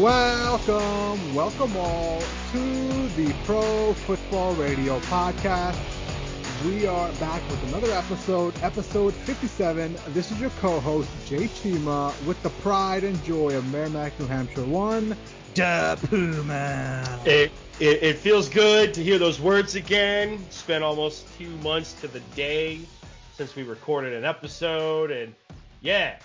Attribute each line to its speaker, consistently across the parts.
Speaker 1: Welcome, welcome all to the Pro Football Radio podcast. We are back with another episode, episode 57. This is your co-host Jay Chima with the pride and joy of Merrimack, New Hampshire. One, da Puma.
Speaker 2: It, it, it feels good to hear those words again. Spent almost two months to the day since we recorded an episode, and yeah,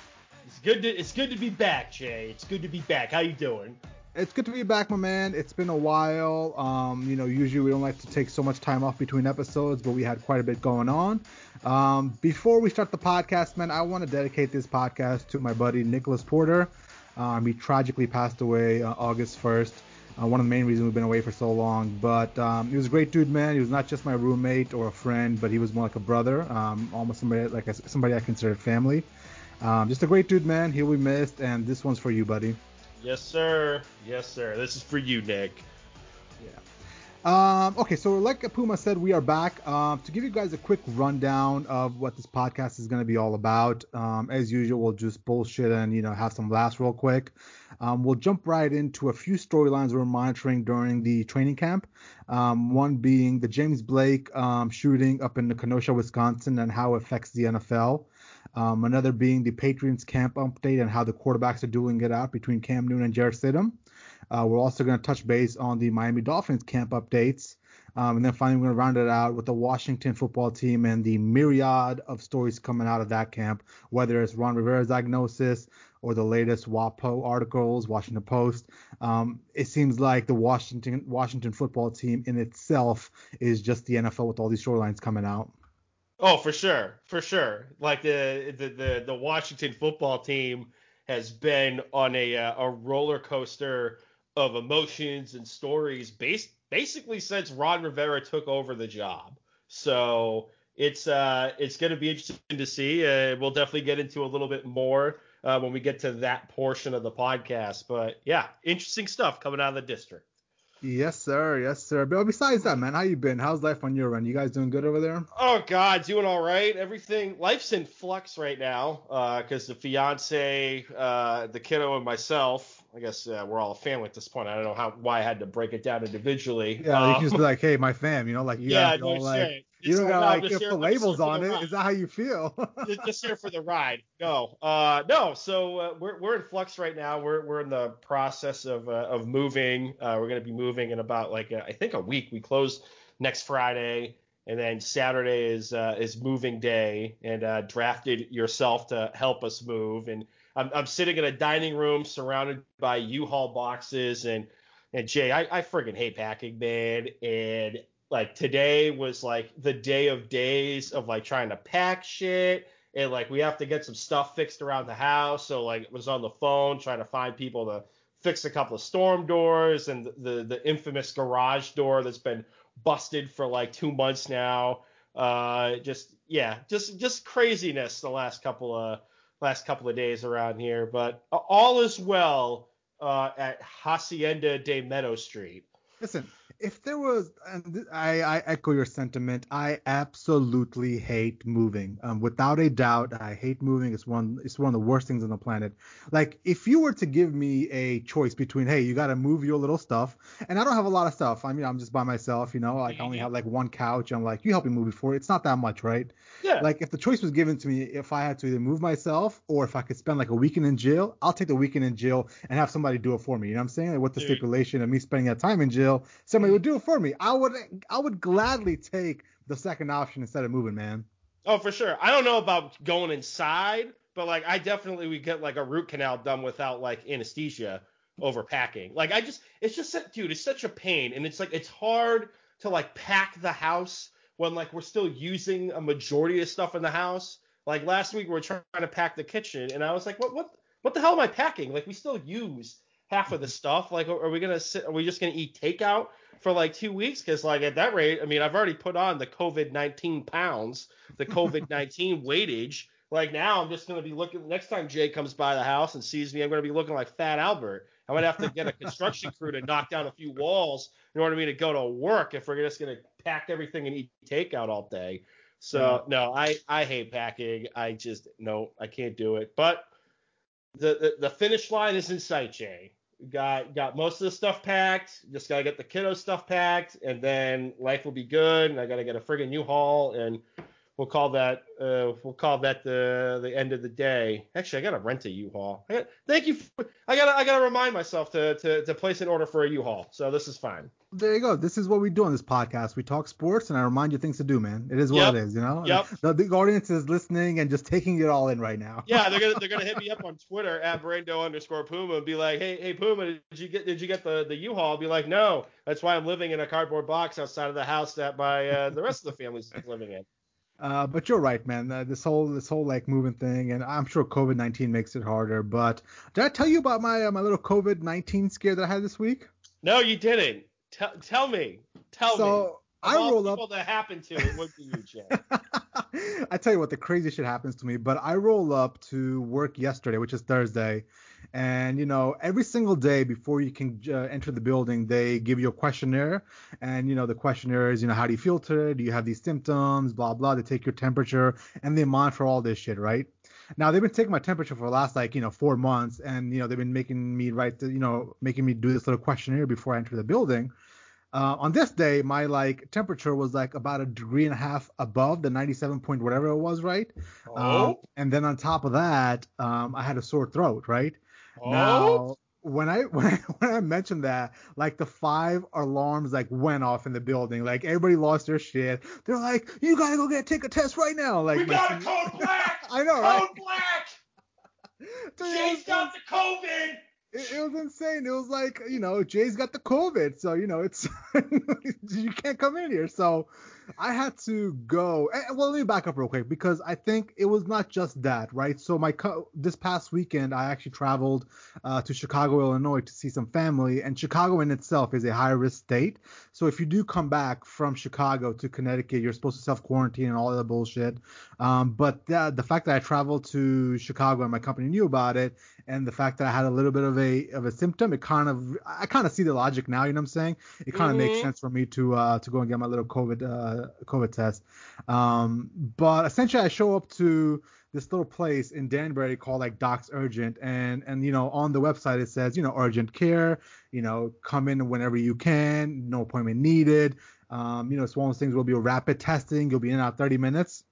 Speaker 2: it's good to it's good to be back, Jay. It's good to be back. How you doing?
Speaker 1: It's good to be back, my man. It's been a while. Um, you know, usually we don't like to take so much time off between episodes, but we had quite a bit going on. Um, before we start the podcast, man, I want to dedicate this podcast to my buddy Nicholas Porter. Um, he tragically passed away uh, August 1st. Uh, one of the main reasons we've been away for so long. But um, he was a great dude, man. He was not just my roommate or a friend, but he was more like a brother, um, almost somebody like a, somebody I considered family. Um, just a great dude, man. He'll be missed, and this one's for you, buddy.
Speaker 2: Yes, sir. Yes, sir. This is for you, Nick.
Speaker 1: Yeah. Um, okay, so like Puma said, we are back um, to give you guys a quick rundown of what this podcast is going to be all about. Um, as usual, we'll just bullshit and you know have some laughs real quick. Um, we'll jump right into a few storylines we're monitoring during the training camp. Um, one being the James Blake um, shooting up in Kenosha, Wisconsin, and how it affects the NFL. Um, another being the Patriots camp update and how the quarterbacks are doing it out between Cam Newton and Jarrett Stidham. Uh, we're also going to touch base on the Miami Dolphins camp updates. Um, and then finally, we're going to round it out with the Washington football team and the myriad of stories coming out of that camp, whether it's Ron Rivera's diagnosis or the latest WAPO articles, Washington Post. Um, it seems like the Washington Washington football team in itself is just the NFL with all these storylines coming out.
Speaker 2: Oh, for sure, for sure. Like the the the, the Washington football team has been on a uh, a roller coaster of emotions and stories based basically since Ron Rivera took over the job. So it's uh it's going to be interesting to see. Uh, we'll definitely get into a little bit more uh, when we get to that portion of the podcast. But yeah, interesting stuff coming out of the district.
Speaker 1: Yes, sir. Yes, sir. But besides that, man, how you been? How's life on your end? You guys doing good over there?
Speaker 2: Oh God, doing all right. Everything, life's in flux right now because uh, the fiance, uh, the kiddo, and myself. I guess uh, we're all a family at this point. I don't know how why I had to break it down individually.
Speaker 1: Yeah, you can just be like, hey, my fam, you know, like you
Speaker 2: yeah, no
Speaker 1: like, you don't gotta like put labels on it. Is that how you feel?
Speaker 2: just, just here for the ride. No, uh, no. So uh, we're we're in flux right now. We're we're in the process of uh, of moving. Uh, we're gonna be moving in about like a, I think a week. We close next Friday, and then Saturday is uh, is moving day. And uh, drafted yourself to help us move. And I'm I'm sitting in a dining room surrounded by U-Haul boxes and and Jay, I, I friggin' hate packing, man. And like today was like the day of days of like trying to pack shit. And like we have to get some stuff fixed around the house. So like it was on the phone trying to find people to fix a couple of storm doors and the the, the infamous garage door that's been busted for like two months now. Uh just yeah just just craziness the last couple of last couple of days around here. But all is well uh at hacienda de meadow street.
Speaker 1: Listen if there was, and I, I echo your sentiment. I absolutely hate moving. Um, without a doubt, I hate moving. It's one, it's one of the worst things on the planet. Like, if you were to give me a choice between, hey, you got to move your little stuff, and I don't have a lot of stuff. I mean, I'm just by myself, you know. Like, I only have like one couch. I'm like, you help me move before. It's not that much, right?
Speaker 2: Yeah.
Speaker 1: Like, if the choice was given to me, if I had to either move myself or if I could spend like a weekend in jail, I'll take the weekend in jail and have somebody do it for me. You know what I'm saying? Like, with the Dude. stipulation of me spending that time in jail, somebody would do it for me. I would I would gladly take the second option instead of moving, man.
Speaker 2: Oh, for sure. I don't know about going inside, but like I definitely would get like a root canal done without like anesthesia over packing. Like I just it's just dude, it's such a pain and it's like it's hard to like pack the house when like we're still using a majority of stuff in the house. Like last week we were trying to pack the kitchen and I was like, what what what the hell am I packing? Like we still use half of the stuff. Like, are we gonna sit? Are we just gonna eat takeout for like two weeks? Because like at that rate, I mean, I've already put on the COVID nineteen pounds, the COVID nineteen weightage. Like now, I'm just gonna be looking. Next time Jay comes by the house and sees me, I'm gonna be looking like Fat Albert. I might have to get a construction crew to knock down a few walls in order for me to go to work if we're just gonna pack everything and eat takeout all day. So yeah. no, I I hate packing. I just no, I can't do it. But the, the, the finish line is in sight, Jay. got got most of the stuff packed. Just gotta get the kiddo stuff packed, and then life will be good. And I gotta get a friggin' U-Haul, and we'll call that uh, we'll call that the the end of the day. Actually, I gotta rent a U-Haul. I got, thank you. For, I gotta I gotta remind myself to, to to place an order for a U-Haul. So this is fine.
Speaker 1: There you go. This is what we do on this podcast. We talk sports, and I remind you things to do, man. It is what
Speaker 2: Yep.
Speaker 1: it is, you know.
Speaker 2: Yep.
Speaker 1: The, the audience is listening and just taking it all in right now.
Speaker 2: Yeah, they're gonna they're gonna hit me up on Twitter at Brando underscore Puma and be like, hey hey Puma, did you get did you get the the U-Haul? I'll be like, no, that's why I'm living in a cardboard box outside of the house that my uh, the rest of the family's living in.
Speaker 1: Uh, but you're right, man. Uh, this whole this whole like moving thing, and I'm sure COVID 19 makes it harder. But did I tell you about my uh, my little COVID 19 scare that I had this week?
Speaker 2: No, you didn't. Tell tell me. Tell me.
Speaker 1: so
Speaker 2: Of
Speaker 1: I
Speaker 2: all
Speaker 1: roll up.
Speaker 2: that happened to, it would be you, Jay.
Speaker 1: I tell you what, the crazy shit happens to me. But I roll up to work yesterday, which is Thursday, and you know, every single day before you can uh, enter the building, they give you a questionnaire, and you know, the questionnaire is, you know, how do you feel today? Do you have these symptoms? Blah blah. They take your temperature and they monitor all this shit, right? Now they've been taking my temperature for the last like you know four months, and you know they've been making me write, the, you know, making me do this little questionnaire before I enter the building. Uh, on this day, my like temperature was like about a degree and a half above the 97 point whatever it was, right? Um,
Speaker 2: Oh,
Speaker 1: and then on top of that, um, I had a sore throat, right?
Speaker 2: oh,
Speaker 1: Now, when I when I when I mentioned that, like the five alarms like went off in the building, like everybody lost their shit. They're like, "You gotta go get take a test right now!" Like,
Speaker 2: we got a code black.
Speaker 1: I know,
Speaker 2: Code
Speaker 1: right?
Speaker 2: black.
Speaker 1: Dude, it
Speaker 2: Jay's got the COVID.
Speaker 1: It, it was insane. It was like, you know, Jay's got the COVID, so you know, it's you can't come in here. So I had to go. eh, Well, let me back up real quick because I think it was not just that, right? So my co- this past weekend, I actually traveled uh, to Chicago, Illinois, to see some family, and Chicago in itself is a high risk state. So if you do come back from Chicago to Connecticut, you're supposed to self quarantine and all that bullshit. Um, but the, the fact that I traveled to Chicago and my company knew about it, and the fact that I had a little bit of a of a symptom, it kind of I kind of see the logic now. You know what I'm saying? It kind of makes
Speaker 2: Mhm.
Speaker 1: sense for me to uh, to go and get my little COVID uh, COVID test. Um, but essentially, I show up to this little place in Danbury called like Docs Urgent, and and you know on the website it says you know urgent care, you know come in whenever you can, no appointment needed. Um, you know it's one of those things will be a rapid testing, you'll be in out 30 minutes.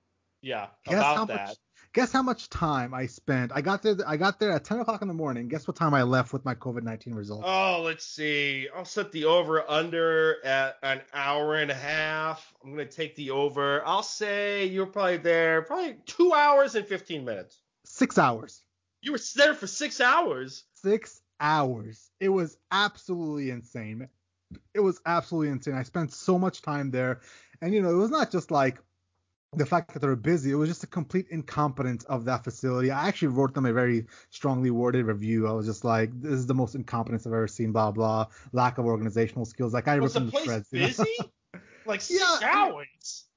Speaker 2: Yeah,
Speaker 1: Guess
Speaker 2: about
Speaker 1: much-
Speaker 2: that.
Speaker 1: Guess how much time I spent? I got there. I got there at 10 o'clock in the morning. Guess what time I left with my COVID-19 results?
Speaker 2: Oh, let's see. I'll set the over under at an hour and a half. I'm gonna take the over. I'll say you were probably there probably two hours and 15 minutes.
Speaker 1: Six hours.
Speaker 2: You were there for six hours.
Speaker 1: Six hours. It was absolutely insane. It was absolutely insane. I spent so much time there, and you know, it was not just like the fact that they were busy. It was just a complete incompetence of that facility. I actually wrote them a very strongly worded review. I was just like, this is the most incompetence I've ever seen. Blah blah. Lack of organizational skills. Like I
Speaker 2: Was
Speaker 1: ripped
Speaker 2: the
Speaker 1: them to
Speaker 2: place
Speaker 1: shreds. you know?
Speaker 2: busy? Like six
Speaker 1: Yeah, I mean-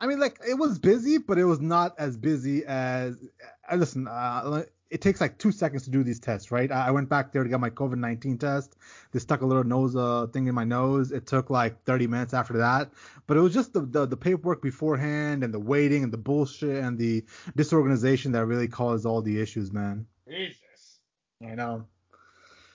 Speaker 1: I mean, like it was busy, but it was not as busy as. Uh, listen, uh, it takes like two seconds to do these tests, right? I went back there to get my COVID nineteen test. They stuck a little nose uh, thing in my nose. It took like 30 minutes after that, but it was just the, the the paperwork beforehand and the waiting and the bullshit and the disorganization that really caused all the issues, man.
Speaker 2: Jesus.
Speaker 1: I know.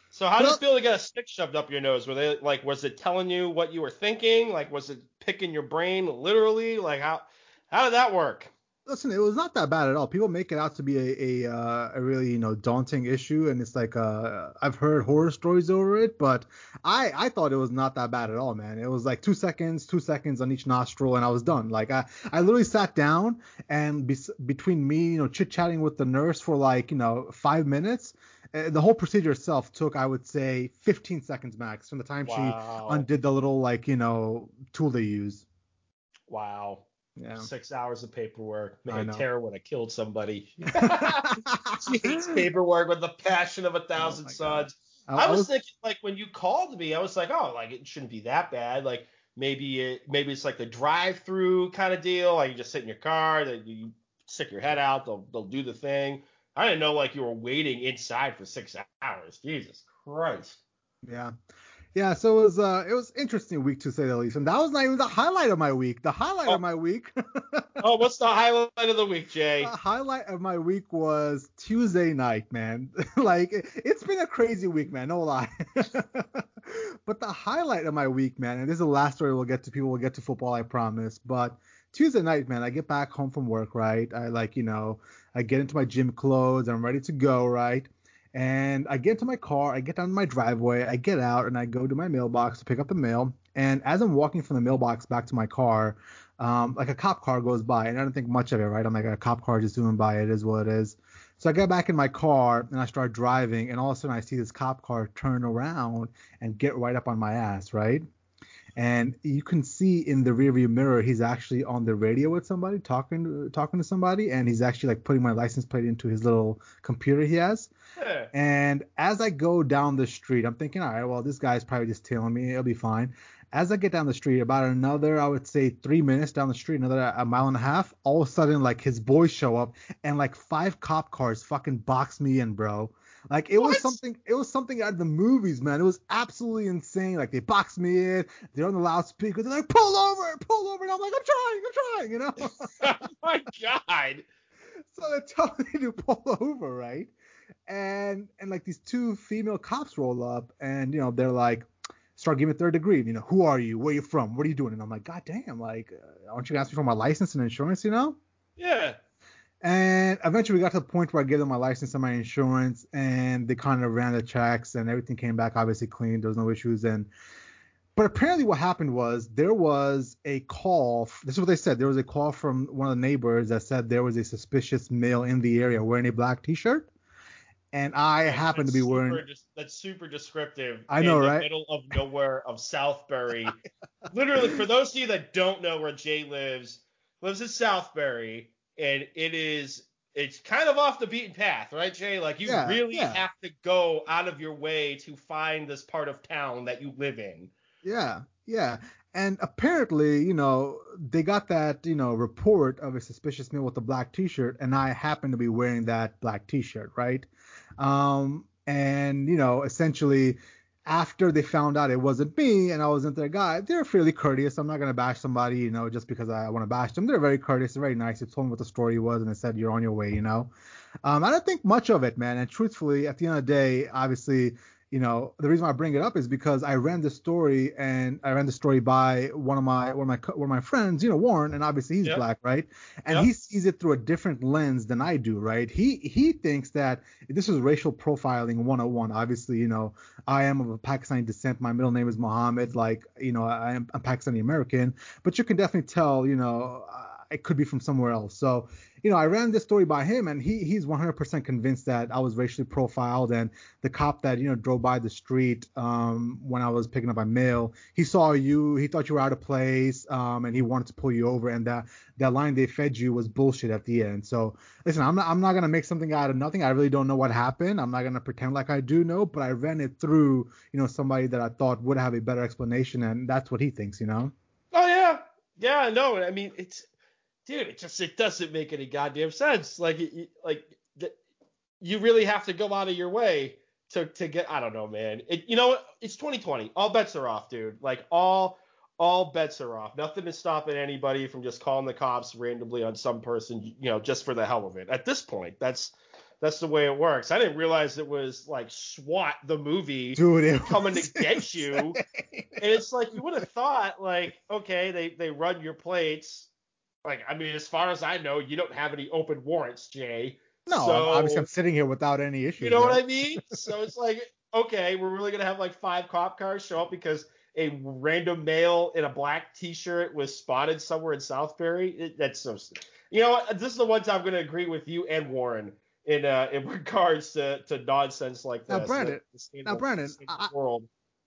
Speaker 2: So how did it feel to get a stick shoved up your nose? Were they like, was it telling you what you were thinking? Like, was it picking your brain literally? Like, how how did that work?
Speaker 1: Listen, it was not that bad at all. People make it out to be a a, uh, a really you know daunting issue, and it's like uh, I've heard horror stories over it, but I I thought it was not that bad at all, man. It was like two seconds, two seconds on each nostril, and I was done. Like I I literally sat down, and be, between me you know chit chatting with the nurse for like you know five minutes, uh, the whole procedure itself took I would say 15 seconds max from the time
Speaker 2: Wow.
Speaker 1: she undid the little like you know tool they use.
Speaker 2: wow.
Speaker 1: Yeah.
Speaker 2: Six hours of paperwork. Man. Tara would have killed somebody. she hates paperwork with the passion of a thousand
Speaker 1: Oh
Speaker 2: suns. I,
Speaker 1: I
Speaker 2: was,
Speaker 1: was
Speaker 2: thinking like when you called me, I was like, oh, like it shouldn't be that bad. Like maybe it maybe it's like the drive-through kind of deal. Like you just sit in your car, that you stick your head out, they'll they'll do the thing. I didn't know like you were waiting inside for six hours. Jesus Christ.
Speaker 1: Yeah. Yeah, so it was uh it was interesting week to say the least. And that was not even the highlight of my week. The highlight
Speaker 2: Oh.
Speaker 1: of my week
Speaker 2: oh, what's the highlight of the week, Jay?
Speaker 1: The highlight of my week was Tuesday night, man. like it's been a crazy week, man. No lie. but the highlight of my week, man, and this is the last story we'll get to. People will get to football, I promise. But Tuesday night, man, I get back home from work, right? I like, you know, I get into my gym clothes, I'm ready to go, right? And I get into my car, I get down to my driveway, I get out, and I go to my mailbox to pick up the mail. And as I'm walking from the mailbox back to my car, um, like a cop car goes by, and I don't think much of it, right? I'm like a cop car just zooming by, it is what it is. So I get back in my car and I start driving, and all of a sudden I see this cop car turn around and get right up on my ass, right? And you can see in the rearview mirror he's actually on the radio with somebody talking to, talking to somebody and he's actually like putting my license plate into his little computer he has. Yeah. and as i go down the street i'm thinking all right well this guy's probably just tailing me. It'll be fine. As i get down the street about another i would say three minutes down the street another a mile and a half all of a sudden like his boys show up and like five cop cars fucking box me in bro like it what? was something it was something out of the movies, man. It was absolutely insane. Like they boxed me in, they're on the loudspeaker, they're like, pull over, pull over, and I'm like, I'm trying, I'm trying, you know?
Speaker 2: oh my god.
Speaker 1: So they're telling me to pull over, right? And and like these two female cops roll up and you know, they're like start giving third degree. You know, who are you? Where are you from? What are you doing? And I'm like, God damn, like, uh, aren't you asking for my license and insurance? You know?
Speaker 2: Yeah.
Speaker 1: And eventually we got to the point where I gave them my license and my insurance, and they kind of ran the checks, and everything came back obviously clean. There was no issues. And but apparently what happened was there was a call. This is what they said. There was a call from one of the neighbors that said there was a suspicious male in the area wearing a black T-shirt. And I happened to be wearing.
Speaker 2: that's super descriptive.
Speaker 1: I know,
Speaker 2: in
Speaker 1: right?
Speaker 2: The middle of nowhere of Southbury. Literally, for those of you that don't know where Jay lives, lives in Southbury and it is it's kind of off the beaten path, right, Jay? Like you yeah, really yeah. have to go out of your way to find this part of town that you live in.
Speaker 1: Yeah, yeah. And apparently, you know, they got that, you know, report of a suspicious male with a black T-shirt, and I happen to be wearing that black T-shirt, right? Um, and you know, essentially, after they found out it wasn't me and I wasn't their guy, they're fairly courteous. I'm not gonna bash somebody, you know, just because I want to bash them. They're very courteous, very nice. They told me what the story was and they said you're on your way, you know. Um, I don't think much of it, man. And truthfully, at the end of the day, obviously, you know, the reason why I bring it up is because I ran the story and I ran the story by one of my one of my one of my friends, you know, Warren, and obviously he's yep. black, right? And yep. he sees it through a different lens than I do, right? He he thinks that this is racial profiling 101. Obviously, you know, I am of a Pakistani descent. My middle name is Mohammed. Like, you know, I am I'm Pakistani American, but you can definitely tell, you know, it could be from somewhere else. So you know, I ran this story by him, and he he's 100% convinced that I was racially profiled. And the cop that you know drove by the street um, when I was picking up my mail, he saw you, he thought you were out of place, um, and he wanted to pull you over. And that that line they fed you was bullshit at the end. So listen, I'm not I'm not gonna make something out of nothing. I really don't know what happened. I'm not gonna pretend like I do know, but I ran it through you know somebody that I thought would have a better explanation, and that's what he thinks, you know.
Speaker 2: Oh yeah, yeah, no, I mean it's dude, it just it doesn't make any goddamn sense. Like like you really have to go out of your way to to get. I don't know, man. It you know it's 2020. All bets are off, dude. Like all all bets are off. Nothing is stopping anybody from just calling the cops randomly on some person, you know, just for the hell of it. At this point, that's that's the way it works. I didn't realize it was like SWAT the movie
Speaker 1: Dude,
Speaker 2: coming to get you. And it's like you would have thought like, okay, they they run your plates, like, I mean, as far as I know, you don't have any open warrants, Jay.
Speaker 1: No, so, obviously I'm sitting here without any issues.
Speaker 2: You know what I mean? so it's like, okay, we're really gonna have like five cop cars show up because a random male in a black T-shirt was spotted somewhere in Southbury. It, that's so. You know what? This is the one time I'm gonna agree with you and Warren in uh, in regards to, to nonsense like this.
Speaker 1: Now, Brandon. now, Brandon. I.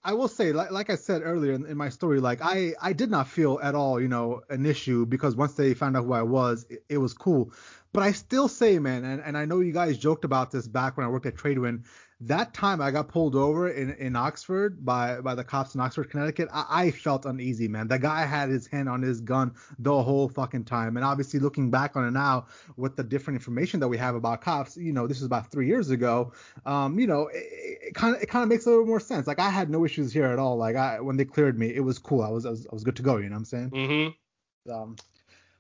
Speaker 1: I will say, like, like I said earlier in, in, my story, like I, I did not feel at all, you know, an issue because once they found out who I was, it, it was cool. But I still say, man, and, and I know you guys joked about this back when I worked at Tradewin that time I got pulled over in, in Oxford by by the cops in Oxford, Connecticut, I, I, felt uneasy, man. The guy had his hand on his gun the whole fucking time. And obviously, looking back on it now, with the different information that we have about cops, you know, this is about three years ago. Um, you know, it kind of it kind of makes a little more sense. Like I had no issues here at all. Like I when they cleared me, it was cool. I was I was, I was good to go. You know what I'm saying?
Speaker 2: Mm-hmm.
Speaker 1: Um,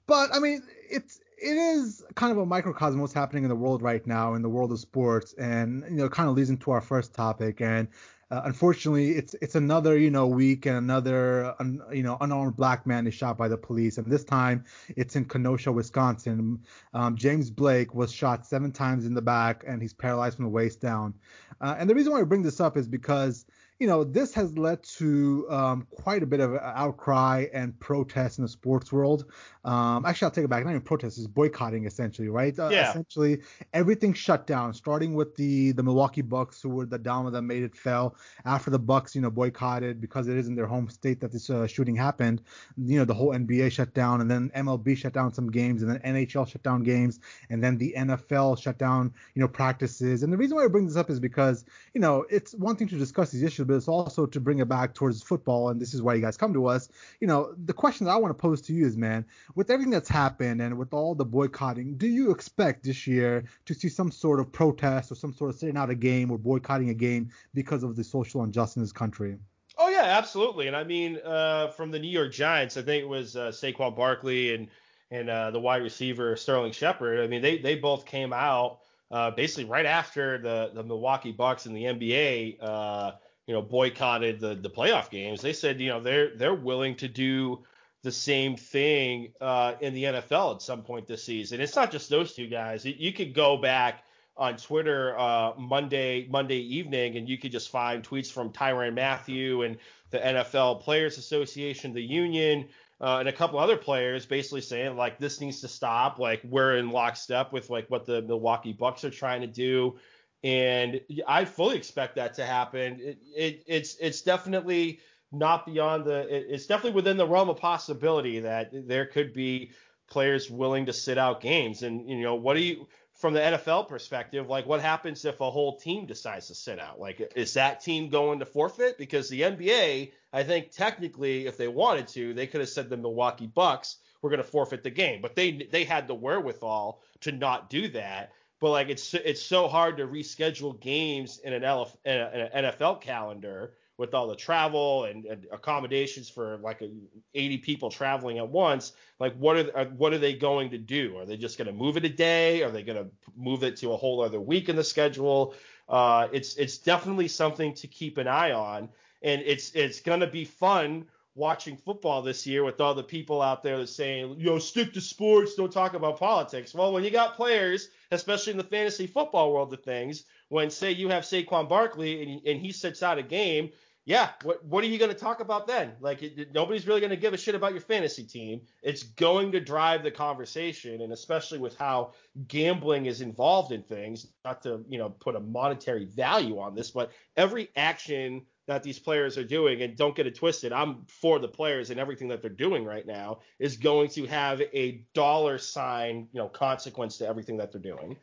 Speaker 1: But I mean, it's it is kind of a microcosm what's happening in the world right now in the world of sports, and you know, kind of leads into our first topic. And uh, unfortunately, it's it's another you know week and another un, you know unarmed black man is shot by the police, and this time it's in Kenosha, Wisconsin. Um, James Blake was shot seven times in the back, and he's paralyzed from the waist down. Uh, and the reason why I bring this up is because you know, this has led to um, quite a bit of outcry and protest in the sports world. Um, actually, I'll take it back. Not even protest, it's boycotting essentially, right?
Speaker 2: Uh, yeah.
Speaker 1: essentially, everything shut down, starting with the the Milwaukee Bucks, who were the domino that made it fell. After the Bucks, you know, boycotted because it is in their home state that this uh, shooting happened. You know, the whole NBA shut down, and then MLB shut down some games, and then NHL shut down games, and then the NFL shut down, you know, practices. And the reason why I bring this up is because, you know, it's one thing to discuss these issues but it's also to bring it back towards football, and this is why you guys come to us. You know, the question that I want to pose to you is, man, with everything that's happened and with all the boycotting, do you expect this year to see some sort of protest or some sort of sitting out a game or boycotting a game because of the social injustice in this country?
Speaker 2: Oh yeah, absolutely. And I mean, uh, from the New York Giants, I think it was uh, Saquon Barkley and and uh, the wide receiver Sterling Shepard. I mean, they they both came out uh, basically right after the the Milwaukee Bucks and the NBA uh, you know, boycotted the the playoff games. They said, you know, they're they're willing to do the same thing uh, in the NFL at some point this season. It's not just those two guys. You could go back on Twitter uh, Monday Monday evening, and you could just find tweets from Tyrann Mathieu and the NFL Players Association, the union, uh, and a couple other players, basically saying like this needs to stop. Like we're in lockstep with like what the Milwaukee Bucks are trying to do and I fully expect that to happen. It, it, it's it's definitely not beyond the. It, it's definitely within the realm of possibility that there could be players willing to sit out games. And you know, what do you from the NFL perspective? Like, what happens if a whole team decides to sit out? Like, is that team going to forfeit? Because the NBA, I think technically, if they wanted to, they could have said the Milwaukee Bucks were going to forfeit the game, but they they had the wherewithal to not do that but like it's it's so hard to reschedule games in an, LF, in an NFL calendar with all the travel and, and, accommodations for like a, 80 people traveling at once. Like what are uh, what are they going to do? Are they just going to move it a day? Are they going to move it to a whole other week in the schedule? Uh, it's it's definitely something to keep an eye on, and it's it's going to be fun watching football this year with all the people out there that saying, know, stick to sports, don't talk about politics. Well, when you got players, especially in the fantasy football world of things, when say you have Saquon Barkley and, and he sits out a game, yeah, what what are you going to talk about then? Like it, nobody's really going to give a shit about your fantasy team. It's going to drive the conversation, and especially with how gambling is involved in things. Not to you know put a monetary value on this, but every action that these players are doing, and don't get it twisted, I'm for the players and everything that they're doing right now is going to have a dollar sign, you know, consequence to everything that they're doing.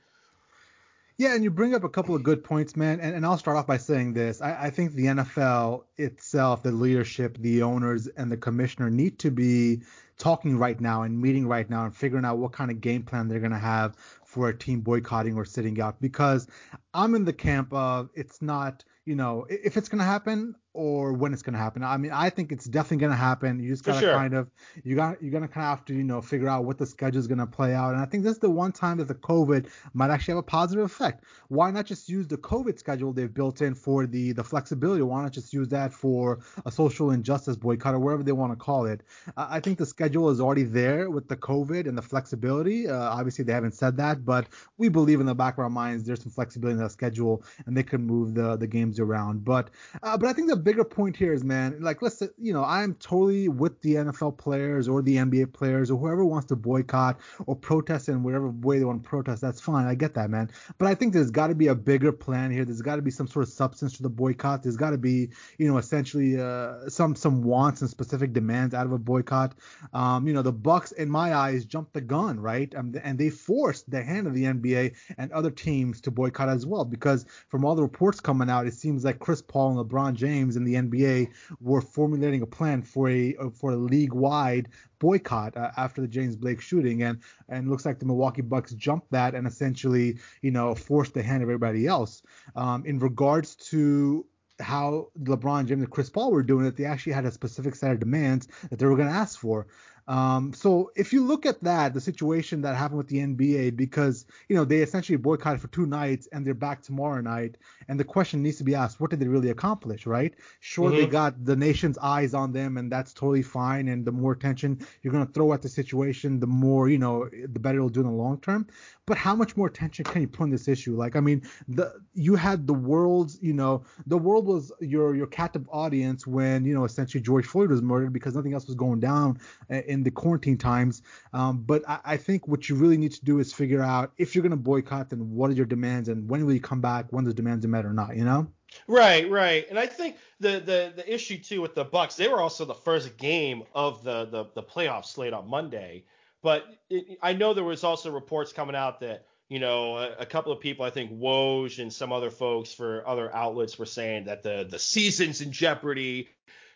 Speaker 1: Yeah, and you bring up a couple of good points, man. And, and I'll start off by saying this. I, I think the NFL itself, the leadership, the owners, and the commissioner need to be talking right now and meeting right now and figuring out what kind of game plan they're going to have for a team boycotting or sitting out. Because I'm in the camp of it's not you know, if it's gonna happen, or when it's going to happen. I mean, I think it's definitely going to happen. You just got to sure. kind of you got you're going to kind of have to you know figure out what the schedule is going to play out. And I think this is the one time that the COVID might actually have a positive effect. Why not just use the COVID schedule they've built in for the the flexibility? Why not just use that for a social injustice boycott or whatever they want to call it? I think the schedule is already there with the COVID and the flexibility. Uh, obviously, they haven't said that, but we believe in the back of our minds there's some flexibility in the schedule and they can move the the games around. But uh, but I think the bigger point here is, man, like let's you know, I'm totally with the NFL players or the NBA players or whoever wants to boycott or protest in whatever way they want to protest. That's fine. I get that, man. But I think there's got to be a bigger plan here. There's got to be some sort of substance to the boycott. There's got to be, you know, essentially uh, some some wants and specific demands out of a boycott. Um, you know, the Bucks, in my eyes, jumped the gun, right? Um, and they forced the hand of the NBA and other teams to boycott as well because from all the reports coming out, it seems like Chris Paul and LeBron James and the NBA were formulating a plan for a for a league-wide boycott uh, after the James Blake shooting, and and looks like the Milwaukee Bucks jumped that and essentially you know forced the hand of everybody else. Um, in regards to how LeBron James and Chris Paul were doing it, they actually had a specific set of demands that they were going to ask for. Um, so if you look at that, the situation that happened with the NBA, because you know they essentially boycotted for two nights and they're back tomorrow night, and the question needs to be asked: What did they really accomplish? Right? Sure, mm-hmm. they got the nation's eyes on them, and that's totally fine. And the more attention you're gonna throw at the situation, the more you know, the better it'll do in the long term. But how much more attention can you put on this issue? Like, I mean, the you had the world's, you know, the world was your your captive audience when you know essentially George Floyd was murdered because nothing else was going down uh, the quarantine times. Um, but I, I, think what you really need to do is figure out if you're going to boycott, then what are your demands and when will you come back? When those demands are met or not? You know?
Speaker 2: Right, right. And I think the the the issue too with the Bucks, they were also the first game of the the, the playoff slate on Monday. But it, I know there was also reports coming out that you know a, a, couple of people, I think Woj and some other folks for other outlets were saying that the the season's in jeopardy.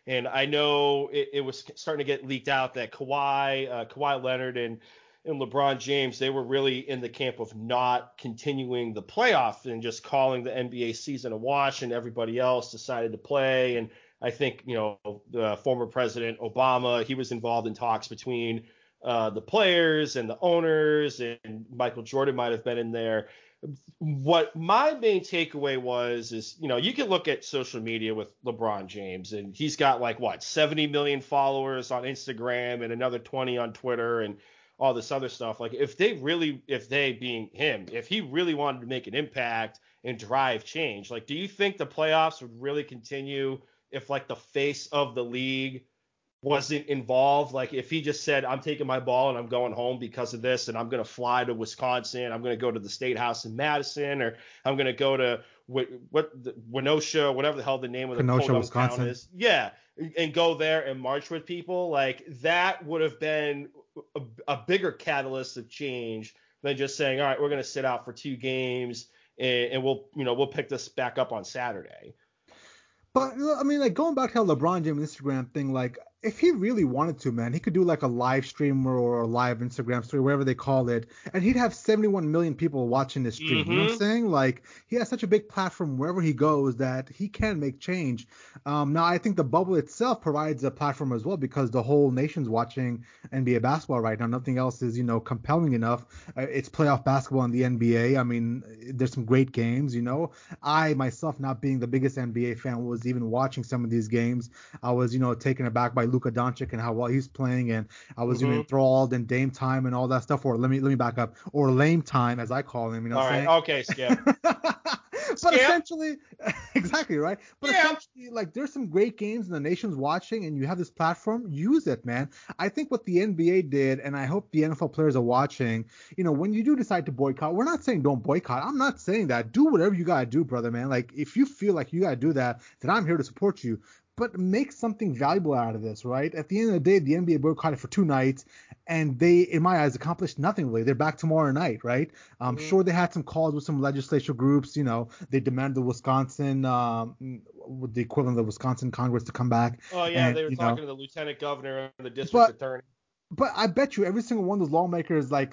Speaker 2: And I know it, it was starting to get leaked out that Kawhi, uh, Kawhi Leonard, and and LeBron James, they were really in the camp of not continuing the playoff and just calling the NBA season a wash, and everybody else decided to play. And I think, you know, the former president Obama, he was involved in talks between uh, the players and the owners, and Michael Jordan might have been in there. What my main takeaway was is, you know, you can look at social media with LeBron James, and he's got like what 70 million followers on Instagram and another 20 on Twitter, and all this other stuff. Like if they really, if they being him, if he really wanted to make an impact and drive change, like do you think the playoffs would really continue if like the face of the league wasn't involved? Like if he just said, I'm taking my ball and I'm going home because of this, and I'm gonna fly to Wisconsin, I'm gonna go to the State House in Madison, or I'm gonna go to what what the, whatever the hell the name of the Kenosha, Wisconsin. is. Yeah, and go there and march with people. Like that would have been a, a bigger catalyst of change than just saying, all right, we're going to sit out for two games and, and, we'll, you know, we'll pick this back up on Saturday.
Speaker 1: But I mean, like going back to the LeBron James Instagram thing, like if he really wanted to, man, he could do like a live stream or a live Instagram story, whatever they call it, and he'd have 71 million people watching this stream. Mm-hmm. You know what I'm mm-hmm. saying? Like he has such a big platform wherever he goes that he can make change. Um, now I think the bubble itself provides a platform as well because the whole nation's watching NBA basketball right now. Nothing else is you know compelling enough. Uh, it's playoff basketball in the NBA. I mean, there's some great games. You know, I myself, not being the biggest NBA fan, was even watching some of these games. I was you know taken aback by Luka Doncic and how well he's playing, and I was mm-hmm. even enthralled in Dame time and all that stuff. Or let me let me back up, or lame time as I call him. You know,
Speaker 2: all
Speaker 1: right,
Speaker 2: okay, Skip.
Speaker 1: but essentially, exactly right. But yeah. essentially, like there's some great games and the nation's watching, and you have this platform. Use it, man. I think what the NBA did, and I hope the NFL players are watching. You know, when you do decide to boycott, we're not saying don't boycott. I'm not saying that. Do whatever you gotta do, brother, man. Like if you feel like you gotta do that, then I'm here to support you but make something valuable out of this, right? At the end of the day, the NBA boycotted for two nights, and they, in my eyes, accomplished nothing really. They're back tomorrow night, right? I'm mm-hmm. sure they had some calls with some legislature groups. You know, they demanded the Wisconsin, um, the equivalent of the Wisconsin Congress to come back.
Speaker 2: Oh yeah, and, they were talking know, to the lieutenant governor and the district but, attorney
Speaker 1: but I bet you every single one of those lawmakers like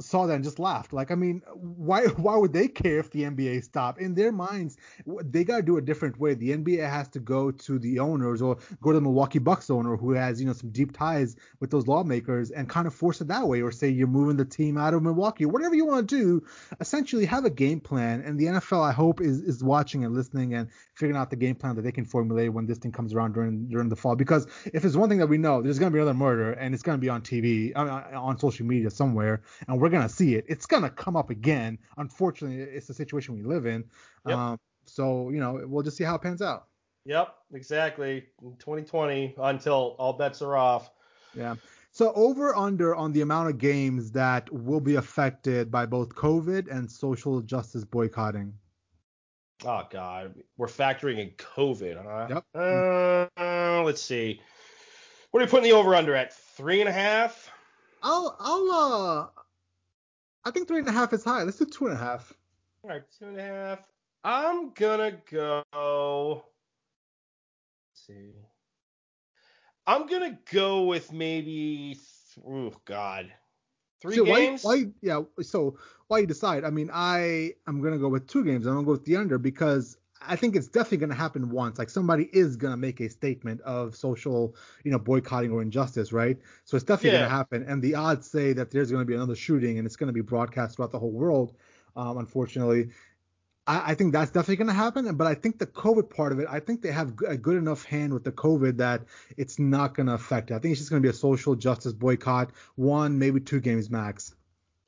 Speaker 1: saw that and just laughed. Like, I mean, why why would they care if the NBA stopped? In their minds, they gotta do a different way. The NBA has to go to the owners or go to the Milwaukee Bucks owner who has you know some deep ties with those lawmakers and kind of force it that way, or say you're moving the team out of Milwaukee, whatever you want to do. Essentially, have a game plan. And the NFL, I hope, is is watching and listening and figuring out the game plan that they can formulate when this thing comes around during during the fall. Because if it's one thing that we know, there's gonna be another murder and it's gonna be on TV, on social media somewhere, and we're gonna see it. It's gonna come up again. Unfortunately, it's the situation we live in. Yep. Um, so you know, we'll just see how it pans out.
Speaker 2: Yep, exactly. In 2020 until all bets are off.
Speaker 1: Yeah. So over under on the amount of games that will be affected by both COVID and social justice boycotting.
Speaker 2: Oh God, we're factoring in COVID, huh?
Speaker 1: Yep.
Speaker 2: Uh, let's see. What are we putting the over under at? Three and a half.
Speaker 1: I'll I'll uh. I think three and a half is high. Let's do two and a half.
Speaker 2: All right, two and a half. I'm gonna go. Let's see. I'm gonna go with maybe. Oh God. Three so games.
Speaker 1: Why, why? Yeah. So why you decide? I mean, I I'm gonna go with two games. I'm gonna go with the under because I think it's definitely going to happen once. Like somebody is going to make a statement of social, you know, boycotting or injustice, right? So it's definitely yeah. going to happen. And the odds say that there's going to be another shooting and it's going to be broadcast throughout the whole world. Um, unfortunately, I, I, think that's definitely going to happen. But I think the COVID part of it, I think they have a good enough hand with the COVID that it's not going to affect it. I think it's just going to be a social justice boycott, one maybe two games max.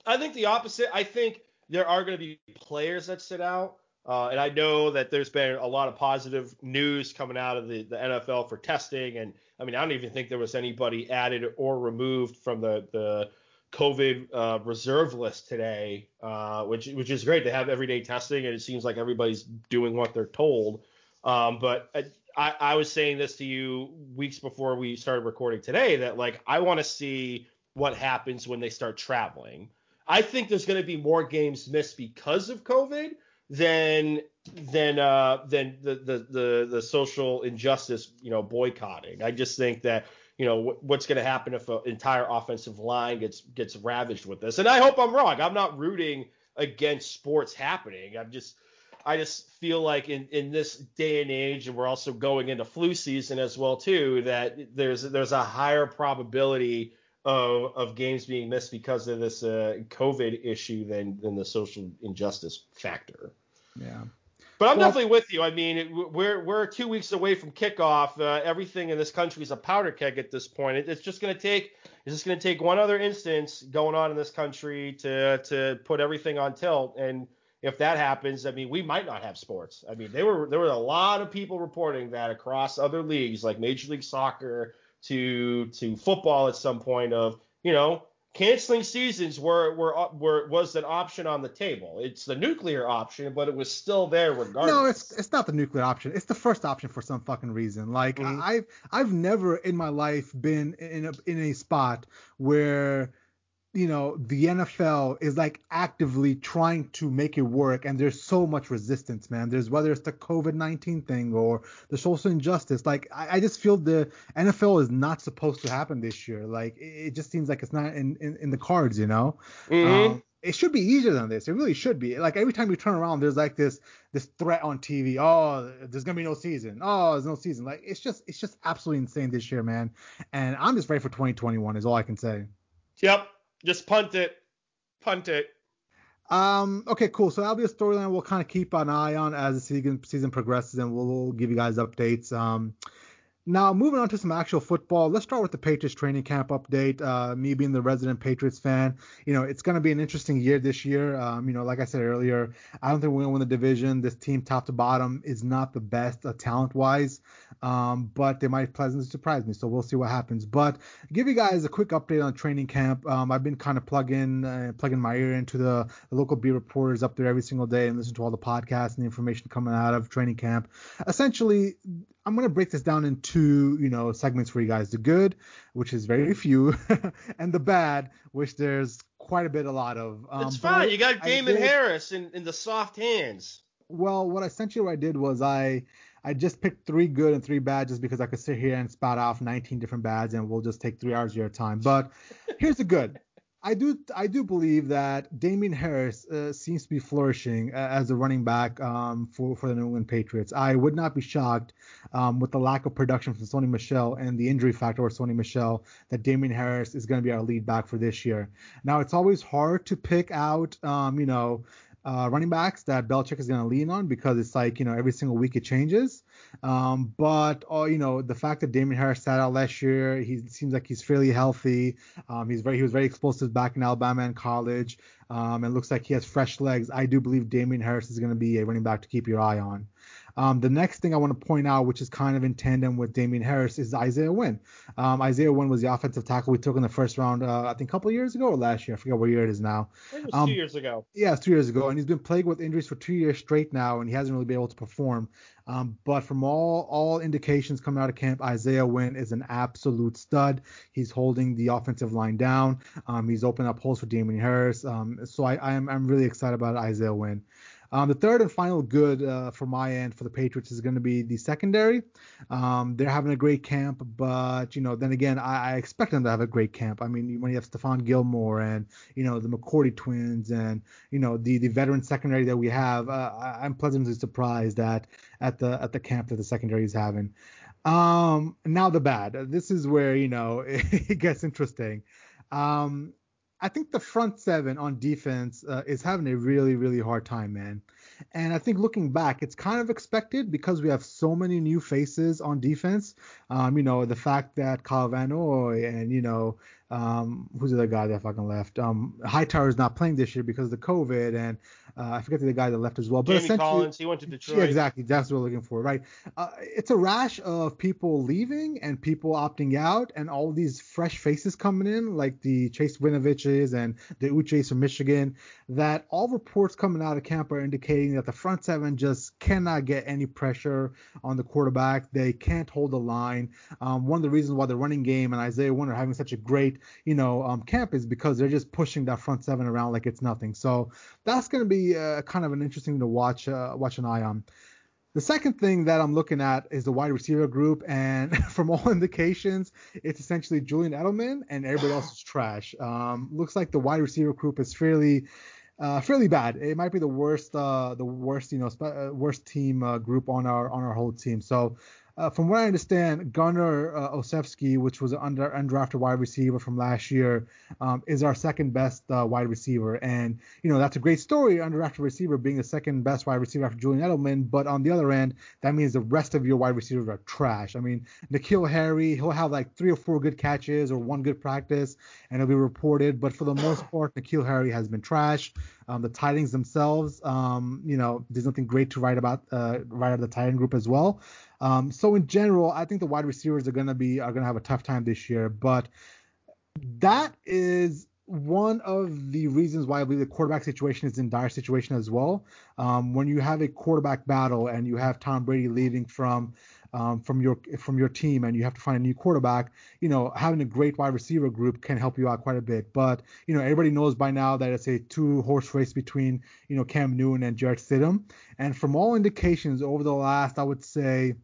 Speaker 2: I think the opposite. I think there are going to be players that sit out. Uh, and I know that there's been a lot of positive news coming out of the, the NFL for testing. And I mean, I don't even think there was anybody added or removed from the, the COVID uh, reserve list today, uh, which which is great to have everyday testing, and it seems like everybody's doing what they're told. Um, but I, I was saying this to you weeks before we started recording today that like I want to see what happens when they start traveling. I think there's going to be more games missed because of COVID than than uh, than the, the the the social injustice, you know, boycotting. I just think that you know what's going to happen if an entire offensive line gets gets ravaged with this. And I hope I'm wrong. I'm not rooting against sports happening. I'm just I just feel like in, in this day and age, and we're also going into flu season as well too, that there's there's a higher probability of of games being missed because of this uh, COVID issue than than the social injustice factor.
Speaker 1: Yeah.
Speaker 2: But I'm well, definitely with you. I mean, we're we're two weeks away from kickoff. Uh, everything in this country is a powder keg at this point. It, it's just going to take it's just going to take one other instance going on in this country to to put everything on tilt. And if that happens, I mean, we might not have sports. I mean, there were there were a lot of people reporting that across other leagues like Major League Soccer to to football at some point of you know canceling seasons were, were were was an option on the table. It's the nuclear option, but it was still there regardless.
Speaker 1: No, it's it's not the nuclear option. It's the first option for some fucking reason. Like mm-hmm. I've I've never in my life been in a in a spot where you know the NFL is like actively trying to make it work, and there's so much resistance, man. There's whether it's the COVID nineteen thing or the social injustice. Like I, I, just feel the NFL is not supposed to happen this year. Like it, it just seems like it's not in in, in the cards, you know. Mm-hmm. Um, it should be easier than this. It really should be. Like every time you turn around, there's like this this threat on TV. Oh, there's gonna be no season. Oh, there's no season. Like it's just it's just absolutely insane this year, man. And I'm just ready for 2021. Is all I can say.
Speaker 2: Yep. Just punt it. Punt it.
Speaker 1: Um. Okay. Cool. So that'll be a storyline we'll kind of keep an eye on as the season season progresses, and we'll, give you guys updates. Um. Now, moving on to some actual football, let's start with the Patriots training camp update. Uh, me being the resident Patriots fan, you know, it's going to be an interesting year this year. Um, you know, like I said earlier, I don't think we're going to win the division. This team, top to bottom, is not the best uh, talent wise, um, but they might pleasantly surprise me. So we'll see what happens. But give you guys a quick update on training camp. Um, I've been kind of plugging uh, plugging my ear into the, the local beat reporters up there every single day and listen to all the podcasts and the information coming out of training camp. Essentially, I'm gonna break this down into you know segments for you guys. The good, which is very few, and the bad, which there's quite a bit, a lot of.
Speaker 2: Um, it's fine. I, you got Damien Harris in, in the soft hands.
Speaker 1: Well, what I essentially what I did was I I just picked three good and three bad just because I could sit here and spout off 19 different bads and we'll just take three hours of your time. But here's the good. I do I do believe that Damien Harris uh, seems to be flourishing uh, as a running back um, for for the New England Patriots. I would not be shocked um, with the lack of production from Sony Michel and the injury factor of Sony Michel that Damien Harris is going to be our lead back for this year. Now it's always hard to pick out um, you know uh, running backs that Belichick is going to lean on because it's like you know every single week it changes. Um, but uh, you know the fact that Damien Harris sat out last year, he seems like he's fairly healthy. Um, he's very he was very explosive back in Alabama and college. Um, and looks like he has fresh legs. I do believe Damien Harris is going to be a running back to keep your eye on. Um, the next thing I want to point out, which is kind of in tandem with Damien Harris, is Isaiah Wynn. Um, Isaiah Wynn was the offensive tackle we took in the first round, uh, I think a couple of years ago or last year. I forget what year it is now.
Speaker 2: It was um, two years ago.
Speaker 1: Yeah, it's two years ago, and he's been plagued with injuries for two years straight now, and he hasn't really been able to perform. Um, but from all all indications coming out of camp, Isaiah Wynn is an absolute stud. He's holding the offensive line down. Um, he's opened up holes for Damien Harris. Um, so I, I am I'm really excited about Isaiah Wynn. Um, the third and final good uh, for my end for the Patriots is going to be the secondary. Um, they're having a great camp, but you know, then again, I, I, expect them to have a great camp. I mean, when you have Stephon Gilmore and you know the McCourty twins and you know the the veteran secondary that we have, uh, I'm pleasantly surprised at at the at the camp that the secondary is having. Um, now the bad. This is where you know it gets interesting. Um, I think the front seven on defense uh, is having a really, really hard time, man. And I think looking back, it's kind of expected because we have so many new faces on defense. Um, you know, the fact that Kyle Van Noy and, you know, um, who's the other guy that fucking left? Um, Hightower is not playing this year because of the COVID, and uh, I forget the guy that left as well.
Speaker 2: But Jamie Collins, he went to Detroit.
Speaker 1: Yeah, exactly. That's what we're looking for, right? Uh, it's a rash of people leaving and people opting out, and all these fresh faces coming in, like the Chase Winoviches and the Uches from Michigan. That all reports coming out of camp are indicating that the front seven just cannot get any pressure on the quarterback. They can't hold the line. Um, one of the reasons why the running game and Isaiah Wynn are having such a great, you know, um, camp is because they're just pushing that front seven around like it's nothing. So that's going to be uh, kind of an interesting to watch uh, watch an eye on. The second thing that I'm looking at is the wide receiver group, and from all indications, it's essentially Julian Edelman, and everybody else is trash. Um, looks like the wide receiver group is fairly, uh, fairly bad. It might be the worst, uh, the worst, you know, sp- uh, worst team uh, group on our on our whole team. So uh, from what I understand, Gunnar uh, Olszewski, which was an under undrafted wide receiver from last year, um, is our second best uh, wide receiver, and you know that's a great story. Undrafted receiver being the second best wide receiver after Julian Edelman, but on the other end, that means the rest of your wide receivers are trash. I mean, N'Keal Harry, he'll have like three or four good catches or one good practice, and it'll be reported, but for the most part, N'Keal Harry has been trash. Um, the tight ends themselves, um, you know, there's nothing great to write about uh, write about the tight end group as well. Um, so in general, I think the wide receivers are gonna be are gonna have a tough time this year, but that is one of the reasons why I believe the quarterback situation is in dire situation as well. Um, when you have a quarterback battle and you have Tom Brady leaving from um, from your from your team and you have to find a new quarterback, you know, having a great wide receiver group can help you out quite a bit. But you know, everybody knows by now that it's a two horse race between you know Cam Newton and Jarrett Stidham, and from all indications over the last, I would say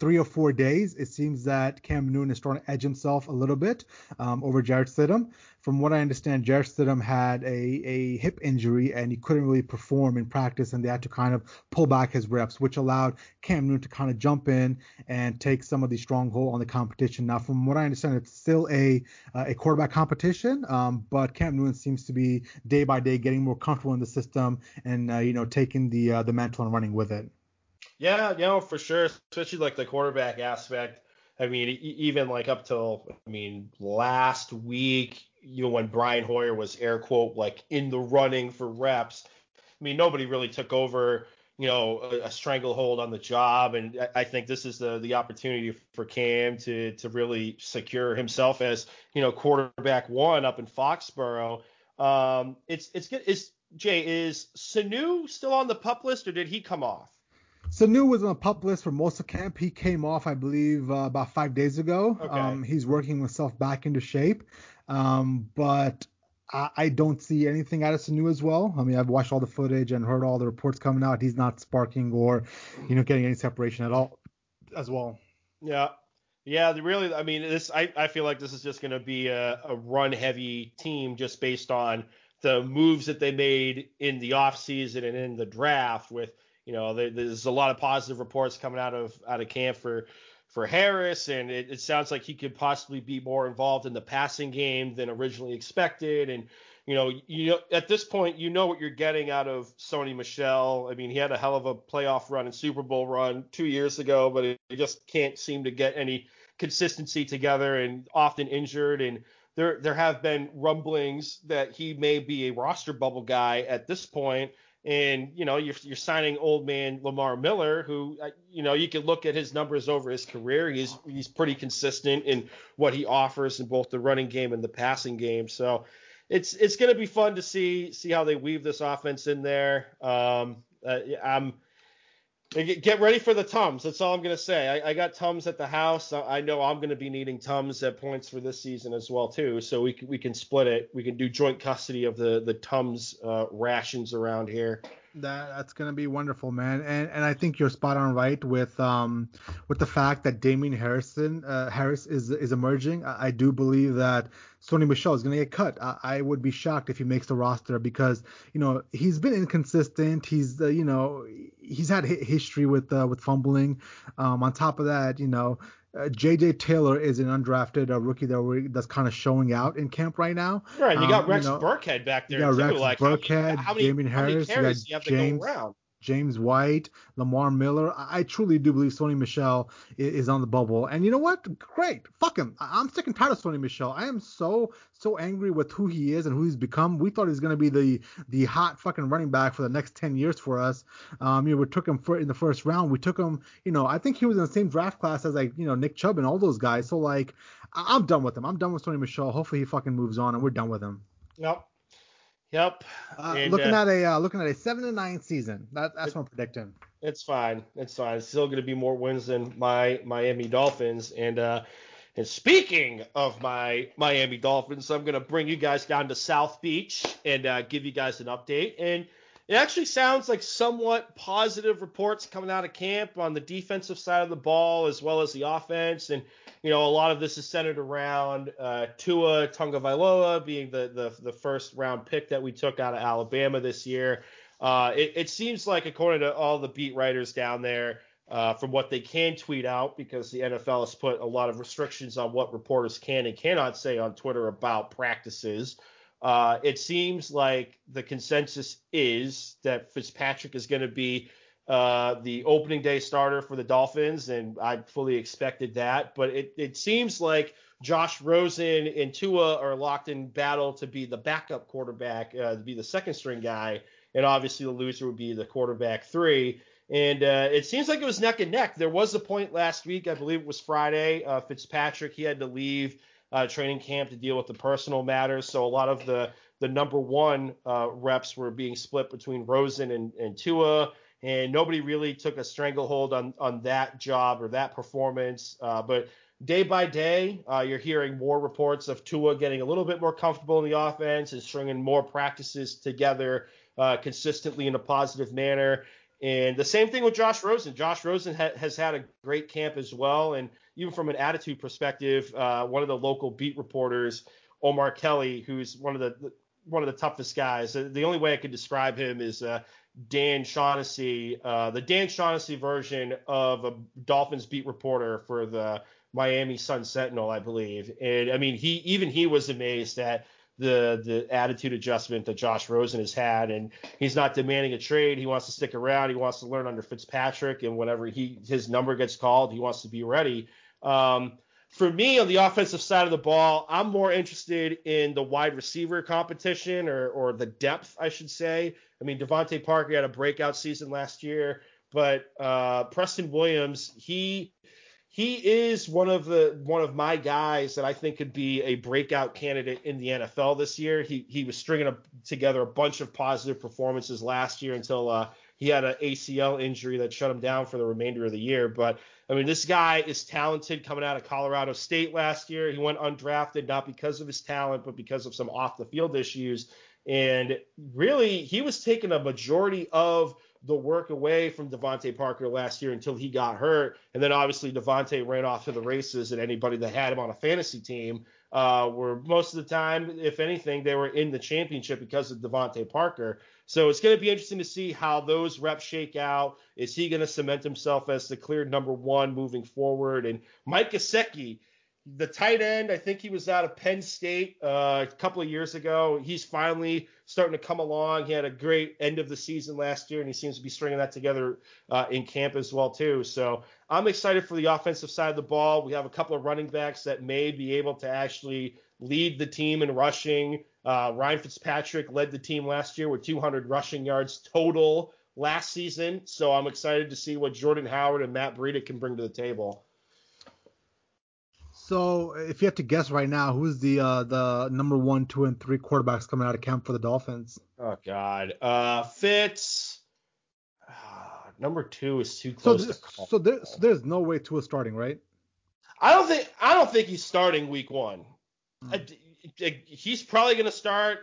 Speaker 1: three or four days, it seems that Cam Newton is starting to edge himself a little bit um, over Jarrett Stidham. From what I understand, Jarrett Stidham had a, a hip injury and he couldn't really perform in practice, and they had to kind of pull back his reps, which allowed Cam Newton to kind of jump in and take some of the stronghold on the competition. Now, from what I understand, it's still a uh, a quarterback competition, um, but Cam Newton seems to be day by day getting more comfortable in the system and uh, you know taking the uh, the mantle and running with it.
Speaker 2: Yeah, you know, for sure, especially like the quarterback aspect. I mean, even like up till I mean last week, you know, when Brian Hoyer was air quote like in the running for reps. I mean, nobody really took over, you know, a, a stranglehold on the job, and I, I think this is the the opportunity for Cam to to really secure himself as you know quarterback one up in Foxborough. Um, it's it's good. Is Jay is Sanu still on the pup list, or did he come off?
Speaker 1: Sanu was on a pup list for most of camp. He came off, I believe, uh, about five days ago.
Speaker 2: Okay.
Speaker 1: Um, he's working himself back into shape. Um, but I, I, don't see anything out of Sanu as well. I mean, I've watched all the footage and heard all the reports coming out. He's not sparking or, you know, getting any separation at all as well.
Speaker 2: Yeah. Yeah, really, I mean, this I, I feel like this is just going to be a, a run heavy team just based on the moves that they made in the offseason and in the draft with – you know, there, there's a lot of positive reports coming out of out of camp for for Harris, and it, it, sounds like he could possibly be more involved in the passing game than originally expected. And you know, you know, at this point, you know what you're getting out of Sony Michel. I mean, he had a hell of a playoff run and Super Bowl run two years ago, but he just can't seem to get any consistency together, and often injured. And there there have been rumblings that he may be a roster bubble guy at this point. And you know you're, you're signing old man Lamar Miller, who uh, you know you can look at his numbers over his career. He's he's pretty consistent in what he offers in both the running game and the passing game. So it's it's going to be fun to see see how they weave this offense in there. Um, uh, I'm Get ready for the Tums. That's all I'm going to say. I, I, got Tums at the house. I know I'm going to be needing Tums at points for this season as well too. So we we can split it. We can do joint custody of the the Tums uh, rations around here.
Speaker 1: That that's gonna be wonderful, man. And and I think you're spot on right with um with the fact that Damien Harrison uh, Harris is is emerging. I, I, do believe that Sony Michel is gonna get cut. I, I, would be shocked if he makes the roster because you know he's been inconsistent. He's uh, you know he's had history with uh, with fumbling. Um, on top of that, you know uh, J.J. Taylor is an undrafted uh, rookie that that's kind of showing out in camp right now.
Speaker 2: Right, and you got um, Rex you know, Burkhead back there
Speaker 1: yeah,
Speaker 2: too.
Speaker 1: Rex
Speaker 2: like,
Speaker 1: Burkhead, how many, Damien Harris,
Speaker 2: how many you, you
Speaker 1: James, James White, Lamar Miller. I, I truly do believe Sony Michel is, is, on the bubble. And you know what? Great. Fuck him. I, am sick and tired of Sony Michel. I am so so angry with who he is and who he's become. We thought he was gonna be the the hot fucking running back for the next 10 years for us. Um, you know, we took him for, in the first round. We took him. You know, I think he was in the same draft class as like you know Nick Chubb and all those guys. So like, I, I'm done with him. I'm done with Sony Michel. Hopefully he fucking moves on and we're done with him.
Speaker 2: Yep. Yep.
Speaker 1: Uh, and, looking uh, at a uh, looking at a seven to nine season. That, that's it, what I'm predicting.
Speaker 2: It's fine. It's fine. It's still going to be more wins than my Miami Dolphins. And uh, and speaking of my Miami Dolphins, I'm going to bring you guys down to South Beach and uh, give you guys an update. And it actually sounds like somewhat positive reports coming out of camp on the defensive side of the ball as well as the offense. And you know, a lot of this is centered around uh, Tua Tagovailoa being the, the the first round pick that we took out of Alabama this year. Uh, it, it, seems like, according to all the beat writers down there, uh, from what they can tweet out, because the NFL has put a lot of restrictions on what reporters can and cannot say on Twitter about practices. Uh, it seems like the consensus is that Fitzpatrick is going to be uh, the opening day starter for the Dolphins, and I fully expected that. But it, it seems like Josh Rosen and Tua are locked in battle to be the backup quarterback, uh, to be the second string guy, and obviously the loser would be the quarterback three. And uh, it seems like it was neck and neck. There was a point last week, I believe it was Friday. Uh, Fitzpatrick he had to leave uh, training camp to deal with the personal matters, so a lot of the the number one uh, reps were being split between Rosen and, and Tua and nobody really took a stranglehold on on that job or that performance. Uh, but day by day, uh, you're hearing more reports of Tua getting a little bit more comfortable in the offense and stringing more practices together uh, consistently in a positive manner. And the same thing with Josh Rosen. Josh Rosen ha- has had a great camp as well. And even from an attitude perspective, uh, one of the local beat reporters, Omar Kelly, who's one of the one of the toughest guys. The only way I could describe him is uh, Dan Shaughnessy, uh, the Dan Shaughnessy version of a Dolphins beat reporter for the Miami Sun Sentinel, I believe. And I mean, he even he was amazed at the the attitude adjustment that Josh Rosen has had, and he's not demanding a trade. He wants to stick around. He wants to learn under Fitzpatrick, and whenever he his number gets called, he wants to be ready. Um, for me, on the offensive side of the ball, I'm more interested in the wide receiver competition or or the depth, I should say. I mean, DeVante Parker had a breakout season last year, but uh, Preston Williams, he he is one of the one of my guys that I think could be a breakout candidate in the NFL this year. He he was stringing a, together a bunch of positive performances last year until uh, he had an ACL injury that shut him down for the remainder of the year. But I mean, this guy is talented coming out of Colorado State last year. He went undrafted not because of his talent, but because of some off the field issues. And really, he was taking a majority of the work away from DeVante Parker last year until he got hurt. And then obviously DeVante ran off to the races, and anybody that had him on a fantasy team uh, were most of the time, if anything, they were in the championship because of DeVante Parker. So it's going to be interesting to see how those reps shake out. Is he going to cement himself as the clear number one moving forward? And Mike Gesicki, the tight end, I think he was out of Penn State uh, a couple of years ago. He's finally starting to come along. He had a great end of the season last year, and he seems to be stringing that together uh, in camp as well too. So I'm excited for the offensive side of the ball. We have a couple of running backs that may be able to actually lead the team in rushing. Uh, Ryan Fitzpatrick led the team last year with 200 rushing yards total last season. So I'm excited to see what Jordan Howard and Matt Breida can bring to the table.
Speaker 1: So, if you have to guess right now, who's the uh, the number one, two, and three quarterbacks coming out of camp for the Dolphins?
Speaker 2: Oh God, uh, Fitz. Uh, number two is too close.
Speaker 1: So,
Speaker 2: to call.
Speaker 1: so, there, so there's no way Tua starting, right?
Speaker 2: I don't think I don't think he's starting week one. Hmm. I, he's probably going to start.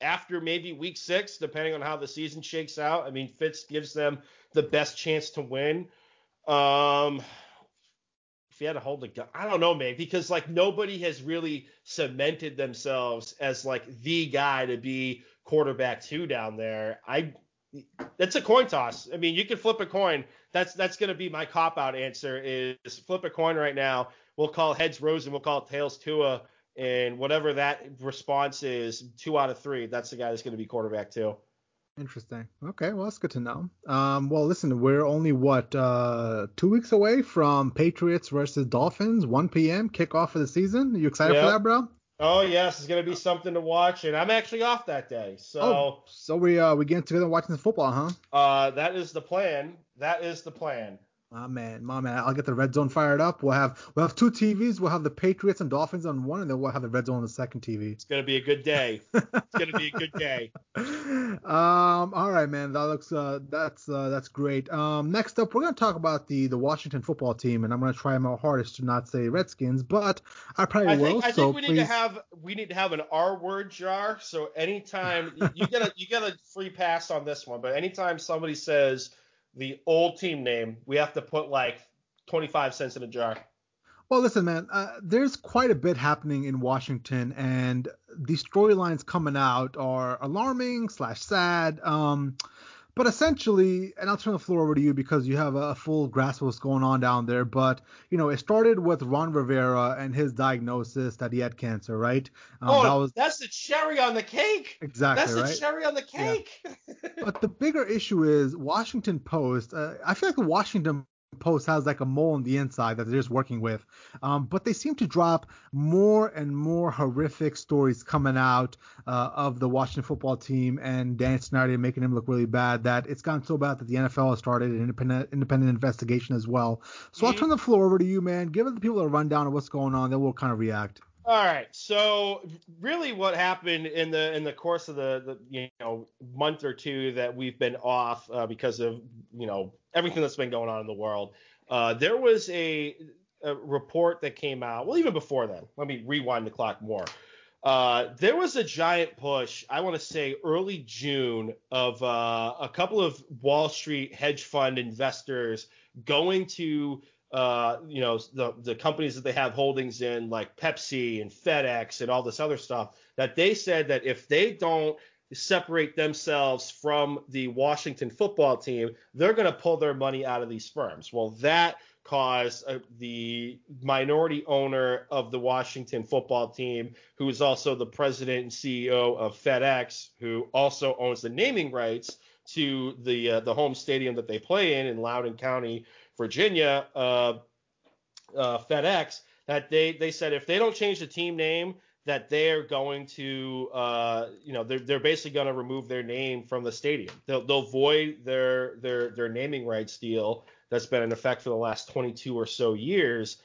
Speaker 2: after maybe week six, depending on how the season shakes out. I mean, Fitz gives them the best chance to win. Um, if you had to hold a gun, I don't know, man, because like nobody has really cemented themselves as like the guy to be quarterback two down there. I that's a coin toss. I mean, you can flip a coin. That's that's going to be my cop out answer is flip a coin right now. We'll call heads Rosen, we'll call tails Tua, and whatever that response is, two out of three, that's the guy that's going to be quarterback two.
Speaker 1: Interesting. Okay, well that's good to know. Um, well, listen, we're only what uh, two weeks away from Patriots versus Dolphins, 1 p.m. kickoff of the season. Are you excited yep. for that, bro?
Speaker 2: Oh yes, it's gonna be something to watch, and I'm actually off that day. So oh,
Speaker 1: so we uh we getting together watching the football, huh?
Speaker 2: Uh, that is the plan. That is the plan.
Speaker 1: My man, my man. I'll get the red zone fired up. We'll have we'll have two TVs. We'll have the Patriots and Dolphins on one, and then we'll have the red zone on the second TV.
Speaker 2: It's gonna be a good day. it's gonna be a good day.
Speaker 1: Um, all right, man. That looks uh that's uh that's great. Um, next up, we're gonna talk about the the Washington football team, and I'm gonna try my hardest to not say Redskins, but I probably
Speaker 2: I
Speaker 1: will.
Speaker 2: Think, I
Speaker 1: so
Speaker 2: think we
Speaker 1: please... need
Speaker 2: to have we need to have an R word jar. So anytime you get a you get a free pass on this one, but anytime somebody says the old team name, we have to put like 25 cents in a jar.
Speaker 1: Well, listen, man, uh, there's quite a bit happening in Washington, and these storylines coming out are alarming slash sad. Um, but essentially, and I'll turn the floor over to you because you have a full grasp of what's going on down there. But you know, it started with Ron Rivera and his diagnosis that he had cancer, right?
Speaker 2: Um, oh, that was, that's the cherry on the cake.
Speaker 1: Exactly,
Speaker 2: that's
Speaker 1: right?
Speaker 2: the cherry on the cake.
Speaker 1: Yeah. but the bigger issue is Washington Post. Uh, I feel like the Washington Post has like a mole on the inside that they're just working with. Um, but they seem to drop more and more horrific stories coming out uh, of the Washington football team and Dan Snyder making him look really bad that it's gotten so bad that the NFL has started an independent independent investigation as well. So I'll turn the floor over to you, man. Give the people a rundown of what's going on, then we'll kind of react.
Speaker 2: All right. So really, what happened in the in the course of the, the you know month or two that we've been off uh, because of you know everything that's been going on in the world, uh, there was a, a, report that came out. Well, even before then, let me rewind the clock more. Uh, there was a giant push, I want to say early June, of uh, a couple of Wall Street hedge fund investors going to uh, you know, the the companies that they have holdings in, like Pepsi and FedEx and all this other stuff, that they said that if they don't separate themselves from the Washington football team, they're going to pull their money out of these firms. Well, that caused uh, the minority owner of the Washington football team, who is also the president and CEO of FedEx, who also owns the naming rights to the uh, the home stadium that they play in in Loudoun County, Virginia, uh, uh, FedEx, that they they said if they don't change the team name, that they're going to, uh, you know, they're they're basically going to remove their name from the stadium. They'll they'll void their their their naming rights deal that's been in effect for the last 22 or so years.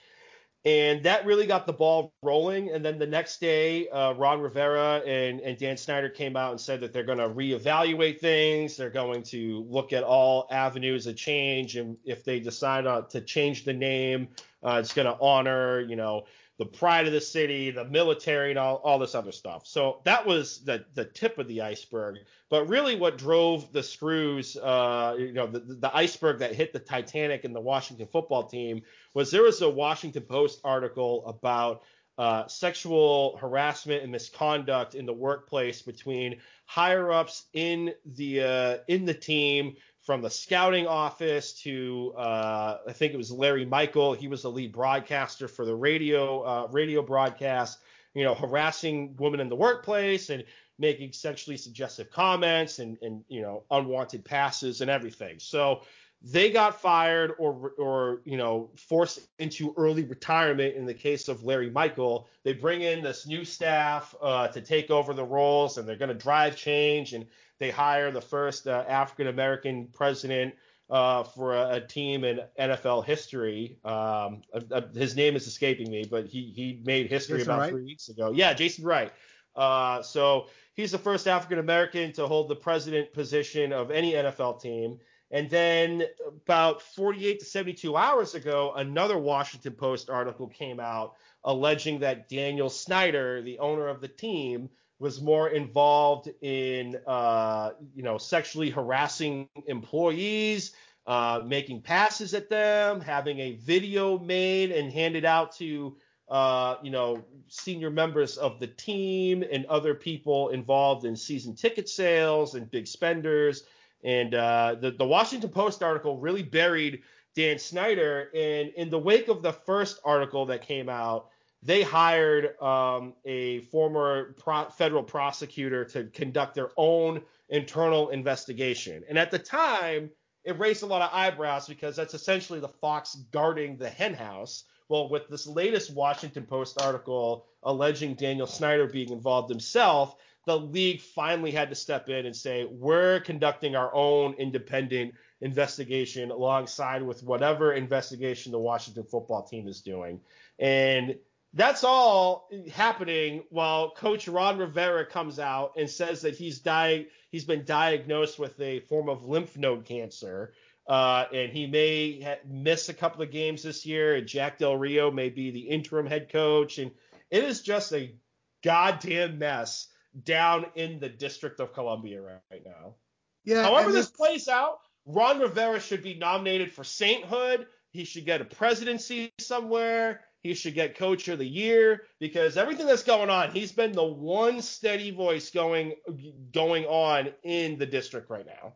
Speaker 2: And that really got the ball rolling. And then the next day, uh, Ron Rivera and, and Dan Snyder came out and said that they're going to reevaluate things. They're going to look at all avenues of change. And if they decide uh, to change the name, uh, it's going to honor, you know, the pride of the city, the military, and all, all this other stuff. So that was the the tip of the iceberg. But really, what drove the screws, uh, you know, the, the iceberg that hit the Titanic and the Washington football team was there was a Washington Post article about uh, sexual harassment and misconduct in the workplace between higher ups in the uh, in the team from the scouting office to uh, I think it was Larry Michael. He was the lead broadcaster for the radio uh, radio broadcast. You know, harassing women in the workplace and making sexually suggestive comments and and you know unwanted passes and everything. So they got fired or or you know forced into early retirement in the case of Larry Michael. They bring in this new staff uh, to take over the roles and they're going to drive change and they hire the first uh, African American president uh, for a, a, team in NFL history. Um, uh, his name is escaping me, but he he made history
Speaker 1: Jason
Speaker 2: about
Speaker 1: Wright?
Speaker 2: three weeks ago. Yeah, Jason Wright. Uh, so he's the first African American to hold the president position of any NFL team. And then about 48 to 72 hours ago, another Washington Post article came out alleging that Daniel Snyder, the owner of the team, was more involved in, uh, you know, sexually harassing employees, uh, making passes at them, having a video made and handed out to, uh, you know, senior members of the team and other people involved in season ticket sales and big spenders. And uh, the, the Washington Post article really buried Dan Snyder. And in the wake of the first article that came out, they hired um, a former pro- federal prosecutor to conduct their own internal investigation. And at the time, it raised a lot of eyebrows because that's essentially the fox guarding the henhouse. Well, with this latest Washington Post article alleging Daniel Snyder being involved himself, the league finally had to step in and say, we're conducting our own independent investigation alongside with whatever investigation the Washington football team is doing. And that's all happening while Coach Ron Rivera comes out and says that he's di- he's been diagnosed with a form of lymph node cancer, uh, and he may ha- miss a couple of games this year. And Jack Del Rio may be the interim head coach, and it is just a goddamn mess down in the District of Columbia right, right now. Yeah. However this plays out, Ron Rivera should be nominated for sainthood. He should get a presidency somewhere he should get coach of the year because everything that's going on, he's been the one steady voice going going on in the district right now.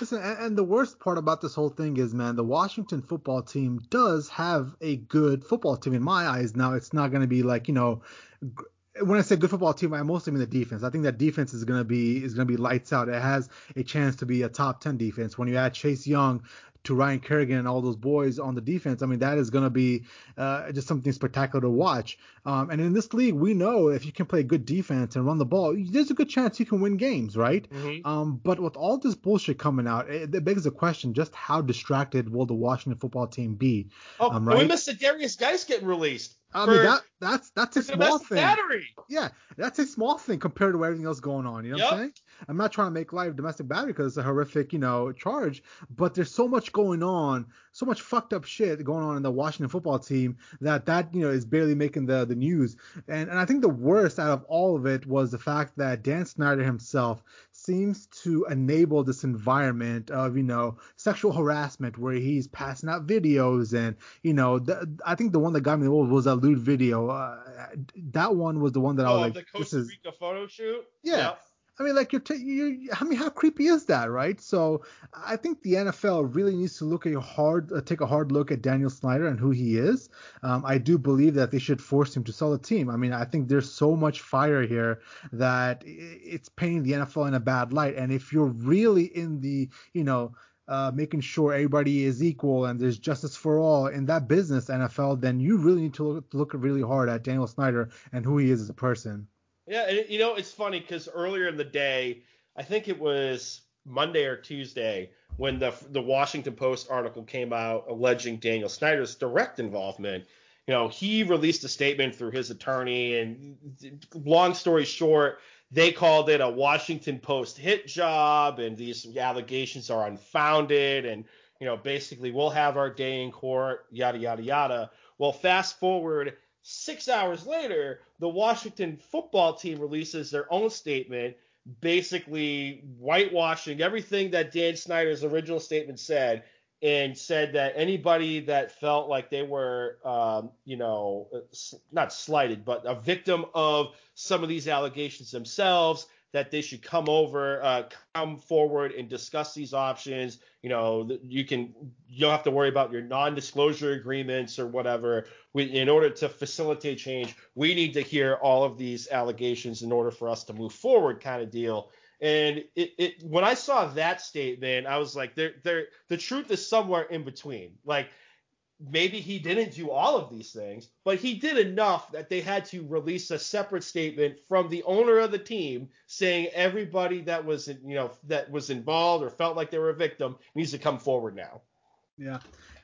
Speaker 1: Listen, and the worst part about this whole thing is, man, the Washington football team does have a good football team in my eyes. Now, it's not going to be like, you know, when I say good football team, I mostly mean the defense. I think that defense is gonna be is gonna be lights out. It has a chance to be a top ten defense. When you add Chase Young to Ryan Kerrigan and all those boys on the defense, I mean that is going to be uh, just something spectacular to watch. Um, and in this league, we know if you can play good defense and run the ball, there's a good chance you can win games, right? Mm-hmm. Um, but with all this bullshit coming out, it, it, begs the question: just how distracted will the Washington football team be?
Speaker 2: Oh, um, right? we missed the Derrius Guice getting released.
Speaker 1: I mean that that's that's a small thing. Battery. Yeah, that's a small thing compared to everything else going on. You know yep. what I'm saying? I'm not trying to make light of domestic battery because it's a horrific, you know, charge. But there's so much going on, so much fucked up shit going on in the Washington football team that that you know is barely making the the news. And and I think the worst out of all of it was the fact that Dan Snyder himself seems to enable this environment of you know sexual harassment where he's passing out videos and you know the, I think the one that got me was a lewd video. Uh, that one was the one that oh, I was like,
Speaker 2: the Costa Rica is, photo shoot.
Speaker 1: Yeah. Yep. I mean, like you're, t- you. I mean, how creepy is that, right? So I think the NFL really needs to look at a hard, uh, take a hard look at Daniel Snyder and who he is. Um, I do believe that they should force him to sell the team. I mean, I think there's so much fire here that it's painting the NFL in a bad light. And if you're really in the, you know, uh, making sure everybody is equal and there's justice for all in that business, NFL, then you really need to look, look really hard at Daniel Snyder and who he is as a person.
Speaker 2: Yeah, and you know it's funny because earlier in the day, I think it was Monday or Tuesday when the the Washington Post article came out alleging Daniel Snyder's direct involvement. You know, he released a statement through his attorney, and long story short, they called it a Washington Post hit job, and these allegations are unfounded, and you know, basically we'll have our day in court, yada yada yada. Well, fast forward Six hours later, the Washington football team releases their own statement, basically whitewashing everything that Dan Snyder's original statement said, and said that anybody that felt like they were, um, you know, not slighted, but a victim of some of these allegations themselves, that they should come over, uh, come forward and discuss these options. You know, you can you don't have to worry about your non-disclosure agreements or whatever. We, in order to facilitate change, we need to hear all of these allegations in order for us to move forward, kind of deal. And it, it when I saw that statement, I was like, there, there, the truth is somewhere in between. Like maybe he didn't do all of these things, but he did enough that they had to release a separate statement from the owner of the team saying everybody that was you know that was involved or felt like they were a victim needs to come forward now.
Speaker 1: Yeah.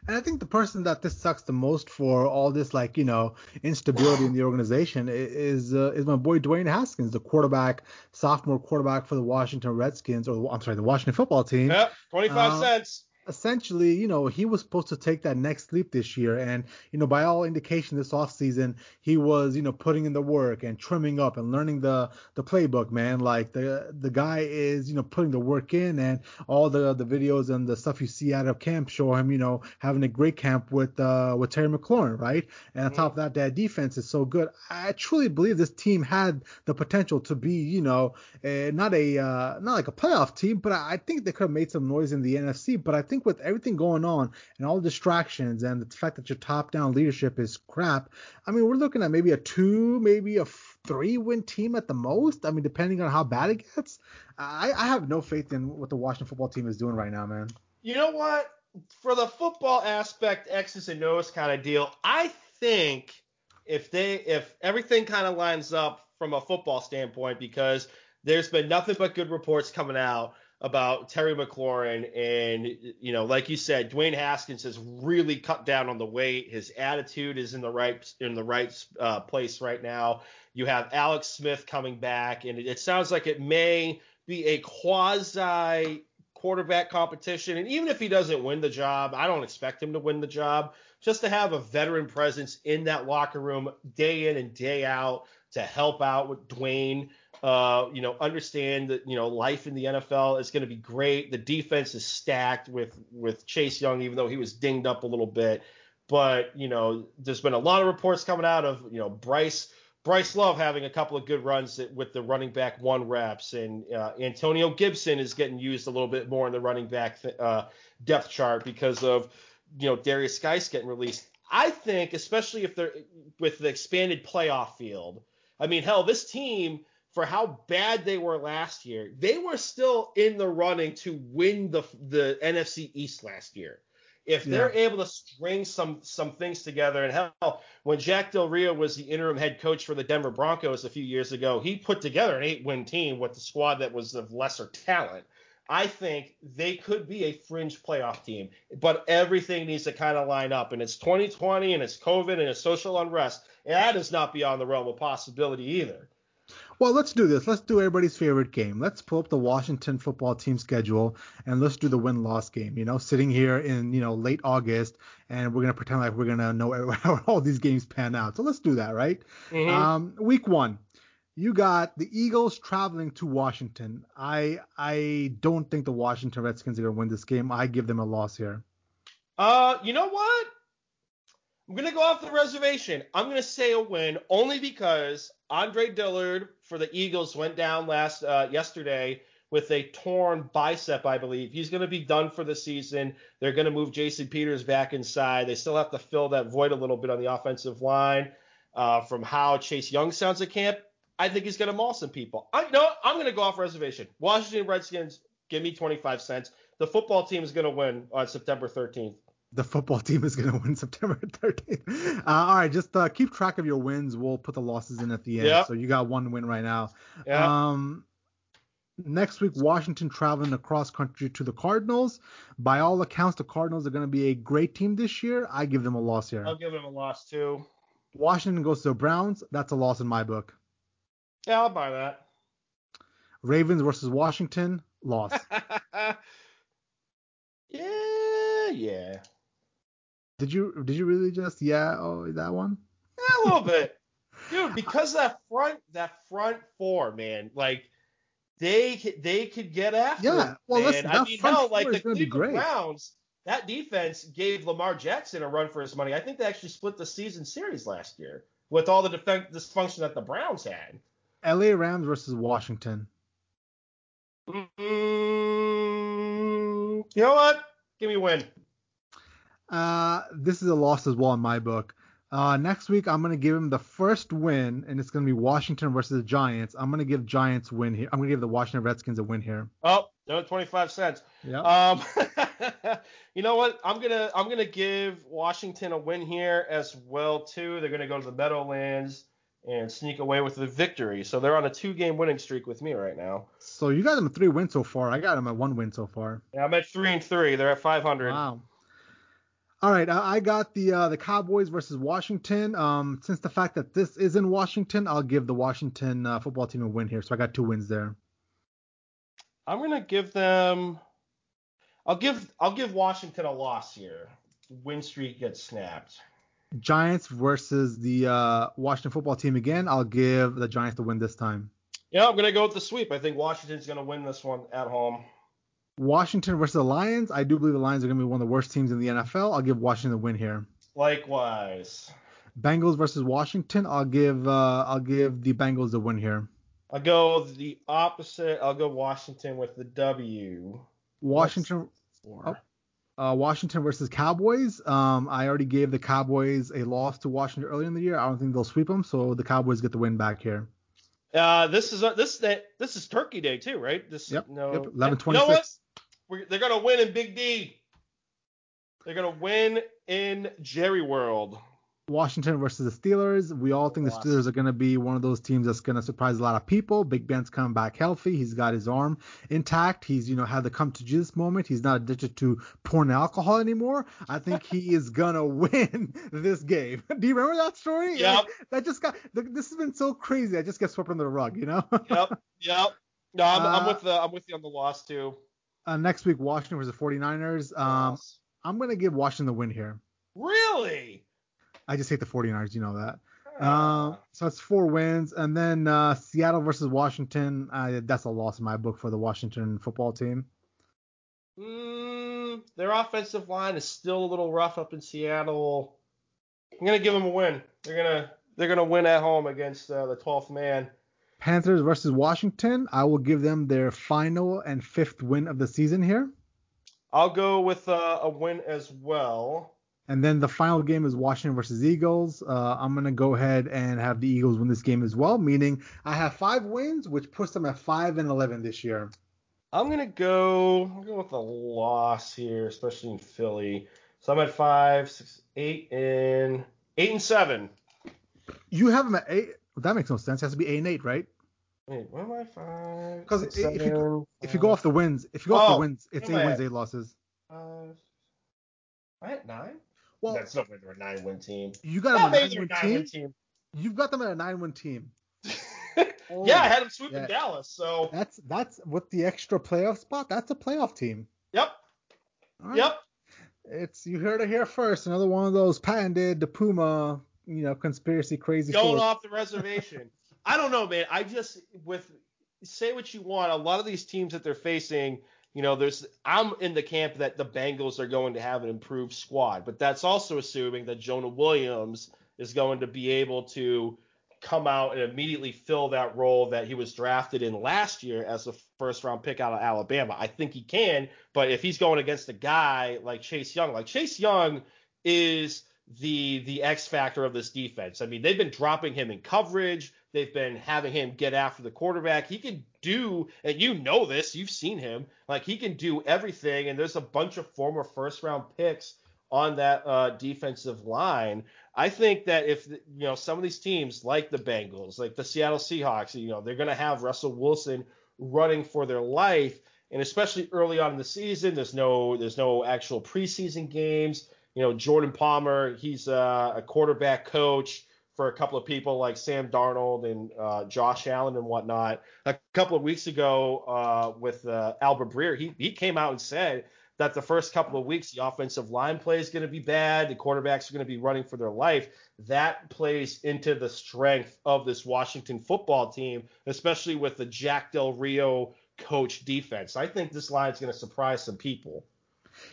Speaker 1: And I think the person that this sucks the most for all this like you know instability in the organization is uh, is my boy Dwayne Haskins, the quarterback, sophomore quarterback for the Washington Redskins, or I'm sorry, the Washington football team.
Speaker 2: Yep, 25 um, cents
Speaker 1: essentially, you know, he was supposed to take that next leap this year. And, you know, by all indication this offseason, he was, you know, putting in the work and trimming up and learning the the playbook, man. Like the the guy is, you know, putting the work in and all the the videos and the stuff you see out of camp show him, you know, having a great camp with uh with Terry McLaurin, right? And on top of that, that defense is so good. I truly believe this team had the potential to be, you know, uh, not a uh, not like a playoff team, but I think they could have made some noise in the NFC. But I think with everything going on and all the distractions and the fact that your top down leadership is crap, I mean, we're looking at maybe a two, maybe a three win team at the most. I mean, depending on how bad it gets. I, I have no faith in what the Washington football team is doing right now, man.
Speaker 2: You know what? For the football aspect, X's and O's kind of deal, I think if they if everything kind of lines up from a football standpoint, because there's been nothing but good reports coming out about Terry McLaurin, and you know, like you said, Dwayne Haskins has really cut down on the weight. His attitude is in the right in the right uh, place right now. You have Alex Smith coming back, and it, it sounds like it may be a quasi quarterback competition. And even if he doesn't win the job, I don't expect him to win the job. Just to have a veteran presence in that locker room day in and day out to help out with Dwayne uh, you know, understand that you know life in the NFL is going to be great. The defense is stacked with with Chase Young, even though he was dinged up a little bit. But you know, there's been a lot of reports coming out of you know Bryce Bryce Love having a couple of good runs with the running back one reps, and uh, Antonio Gibson is getting used a little bit more in the running back th- uh, depth chart because of you know Derrius Guice getting released. I think, especially if they're with the expanded playoff field. I mean, hell, this team for how bad they were last year, they were still in the running to win the the NFC East last year. If they're yeah. able to string some some things together, and hell, when Jack Del Rio was the interim head coach for the Denver Broncos a few years ago, he put together an eight-win team with the squad that was of lesser talent. I think they could be a fringe playoff team, but everything needs to kind of line up. And it's 2020, and it's COVID, and it's social unrest, and that is not beyond the realm of possibility either.
Speaker 1: Well, let's do this. Let's do everybody's favorite game. Let's pull up the Washington football team schedule and let's do the win loss game. You know, sitting here in, you know, late August and we're going to pretend like we're going to know how all these games pan out. So let's do that, right? Mm-hmm. Um, week one, you got the Eagles traveling to Washington. I I don't think the Washington Redskins are going to win this game. I give them a loss here.
Speaker 2: Uh, you know what? I'm going to go off the reservation. I'm going to say a win only because Andre Dillard for the Eagles went down last uh, yesterday with a torn bicep, I believe. He's going to be done for the season. They're going to move Jason Peters back inside. They still have to fill that void a little bit on the offensive line. Uh, from how Chase Young sounds at camp, I think he's going to maul some people. I know I'm going to go off reservation. Washington Redskins, give me 25 cents. The football team is going to win on September 13th
Speaker 1: the football team is going to win September 13th. Uh, all right, just uh, keep track of your wins. We'll put the losses in at the end. Yep. So you got one win right now. Yep. Um, next week, Washington traveling across country to the Cardinals. By all accounts, the Cardinals are going to be a great team this year. I give them a loss here.
Speaker 2: I'll give them a loss too.
Speaker 1: Washington goes to the Browns. That's a loss in my book.
Speaker 2: Yeah, I'll buy that.
Speaker 1: Ravens versus Washington, loss.
Speaker 2: yeah, yeah.
Speaker 1: Did you did you really just yeah oh that one?
Speaker 2: Yeah, a little bit, dude. Because that front that front four, man, like they they could get after.
Speaker 1: Yeah, well,
Speaker 2: listen, I mean, hell, like the Cleveland Browns, that defense gave Lamar Jackson a run for his money. I think they actually split the season series last year with all the defense dysfunction that the Browns had.
Speaker 1: L.A. Rams versus Washington.
Speaker 2: Mm-hmm. You know what? Give me a win.
Speaker 1: Uh, this is a loss as well in my book. Uh, next week I'm gonna give him the first win, and it's gonna be Washington versus the Giants. I'm gonna give Giants win here. I'm gonna give the Washington Redskins a win here.
Speaker 2: Oh, no, 25 cents. Yeah. Um, you know what? I'm gonna I'm gonna give Washington a win here as well too. They're gonna go to the Meadowlands and sneak away with the victory. So they're on a two-game winning streak with me right now.
Speaker 1: So you got them three wins so far. I got them at one win so far.
Speaker 2: Yeah, I'm at three and three. They're at 500.
Speaker 1: Wow. All right, I got the uh, the Cowboys versus Washington. Um, since the fact that this is in Washington, I'll give the Washington uh, football team a win here. So I got two wins there.
Speaker 2: I'm gonna give them. I'll give I'll give Washington a loss here. Win streak gets snapped.
Speaker 1: Giants versus the uh, Washington football team again. I'll give the Giants the win this time.
Speaker 2: Yeah, I'm gonna go with the sweep. I think Washington's gonna win this one at home.
Speaker 1: Washington versus the Lions. I do believe the Lions are gonna be one of the worst teams in the NFL. I'll give Washington the win here.
Speaker 2: Likewise.
Speaker 1: Bengals versus Washington. I'll give uh, I'll give the Bengals the win here.
Speaker 2: I'll go the opposite. I'll go Washington with the W.
Speaker 1: Washington. Oh, uh, Washington versus Cowboys. Um, I already gave the Cowboys a loss to Washington earlier in the year. I don't think they'll sweep them, so the Cowboys get the win back here.
Speaker 2: Uh, this is uh, this that this is Turkey Day too, right? This
Speaker 1: yep.
Speaker 2: No,
Speaker 1: yep. 11 26. You know what?
Speaker 2: We're, they're gonna win in Big D. They're gonna win in Jerry World.
Speaker 1: Washington versus the Steelers. We all think the Steelers are going to be one of those teams that's going to surprise a lot of people. Big Ben's coming back healthy. He's got his arm intact. He's, you know, had the come to Jesus moment. He's not addicted to porn and alcohol anymore. I think he is going to win this game. Do you remember that story?
Speaker 2: Yep.
Speaker 1: Like, that just got, this has been so crazy. I just get swept under the rug, you know?
Speaker 2: yep. Yep. No, I'm, uh, I'm with the, I'm with you on the loss too.
Speaker 1: Uh, next week, Washington versus the 49ers. Um, yes. I'm going to give Washington the win here.
Speaker 2: Really?
Speaker 1: I just hate the 49ers, you know that. Uh, so that's four wins, and then uh, Seattle versus Washington. Uh, that's a loss in my book for the Washington football team.
Speaker 2: Mm, their offensive line is still a little rough up in Seattle. I'm gonna give them a win. They're gonna they're gonna win at home against uh, the 12th man.
Speaker 1: Panthers versus Washington. I will give them their final and fifth win of the season here.
Speaker 2: I'll go with uh, a win as well.
Speaker 1: And then the final game is Washington versus Eagles. Uh, I'm gonna go ahead and have the Eagles win this game as well, meaning I have five wins, which puts them at five and eleven this year.
Speaker 2: I'm gonna go. I'm go with a loss here, especially in Philly. So I'm at five, six, eight, and eight and seven.
Speaker 1: You have them at eight. That makes no sense. It has to be eight and eight, right?
Speaker 2: Wait, what am I five?
Speaker 1: Because if, you, if you go off the wins, if you go oh, off the wins, it's eight wins, eight losses.
Speaker 2: Uh, I at nine?
Speaker 1: Well,
Speaker 2: that's not they're a nine win team.
Speaker 1: You got them a nine, win, team? team? You've got them at a nine win team.
Speaker 2: oh, yeah, I had them sweeping yeah. Dallas. So
Speaker 1: that's that's with the extra playoff spot. That's a playoff team.
Speaker 2: Yep. Right. Yep.
Speaker 1: It's you heard it here first. Another one of those patented the Puma, you know, conspiracy crazy.
Speaker 2: Going stories. off the reservation. I don't know, man. I just with say what you want. A lot of these teams that they're facing you know, there's I'm in the camp that the Bengals are going to have an improved squad, but that's also assuming that Jonah Williams is going to be able to come out and immediately fill that role that he was drafted in last year as a first round pick out of Alabama. I think he can, but if he's going against a guy like Chase Young, like Chase Young is the the X factor of this defense. I mean, they've been dropping him in coverage. They've been having him get after the quarterback. He can do, and you know this, you've seen him. Like he can do everything. And there's a bunch of former first round picks on that uh, defensive line. I think that if you know some of these teams, like the Bengals, like the Seattle Seahawks, you know they're going to have Russell Wilson running for their life, and especially early on in the season, there's no there's no actual preseason games. You know Jordan Palmer, he's uh, a quarterback coach for a couple of people like Sam Darnold and uh, Josh Allen and whatnot. A couple of weeks ago uh, with uh, Albert Breer, he, he came out and said that the first couple of weeks the offensive line play is going to be bad, the quarterbacks are going to be running for their life. That plays into the strength of this Washington football team, especially with the Jack Del Rio coach defense. I think this line is going to surprise some people.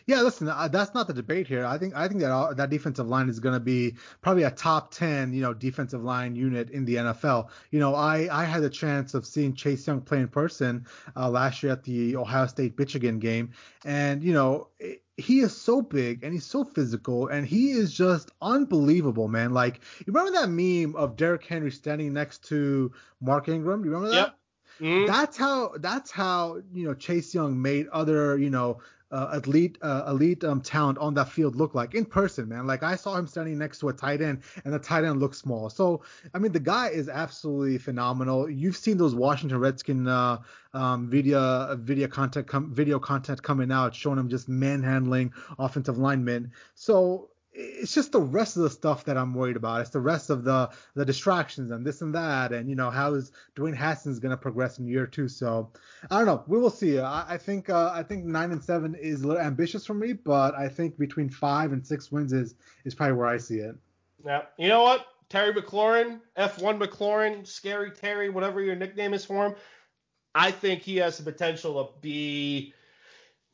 Speaker 1: Yeah, listen, uh, that's not the debate here. I think I think that uh, that defensive line is going to be probably a top 10, you know, defensive line unit in the NFL. You know, I I had the chance of seeing Chase Young play in person uh, last year at the Ohio State Michigan game, and you know, it, he is so big and he's so physical and he is just unbelievable, man. Like, you remember that meme of Derrick Henry standing next to Mark Ingram? Do you remember that?
Speaker 2: Yep. Mm-hmm.
Speaker 1: That's how that's how you know Chase Young made other you know uh, elite uh, elite um, talent on that field look like in person, man. Like I saw him standing next to a tight end, and the tight end looked small. So I mean, the guy is absolutely phenomenal. You've seen those Washington Redskin uh, um, video video content com- video content coming out showing him just manhandling offensive linemen. So it's just the rest of the stuff that I'm worried about. It's the rest of the the distractions and this and that, and you know how is Dwayne Haskins going to progress in year two. So I don't know. We will see. I, I think uh, I think nine and seven is a little ambitious for me, but I think between five and six wins is is probably where I see it.
Speaker 2: Yeah. You know what? Terry McLaurin, F1 McLaurin, Scary Terry, whatever your nickname is for him. I think he has the potential to be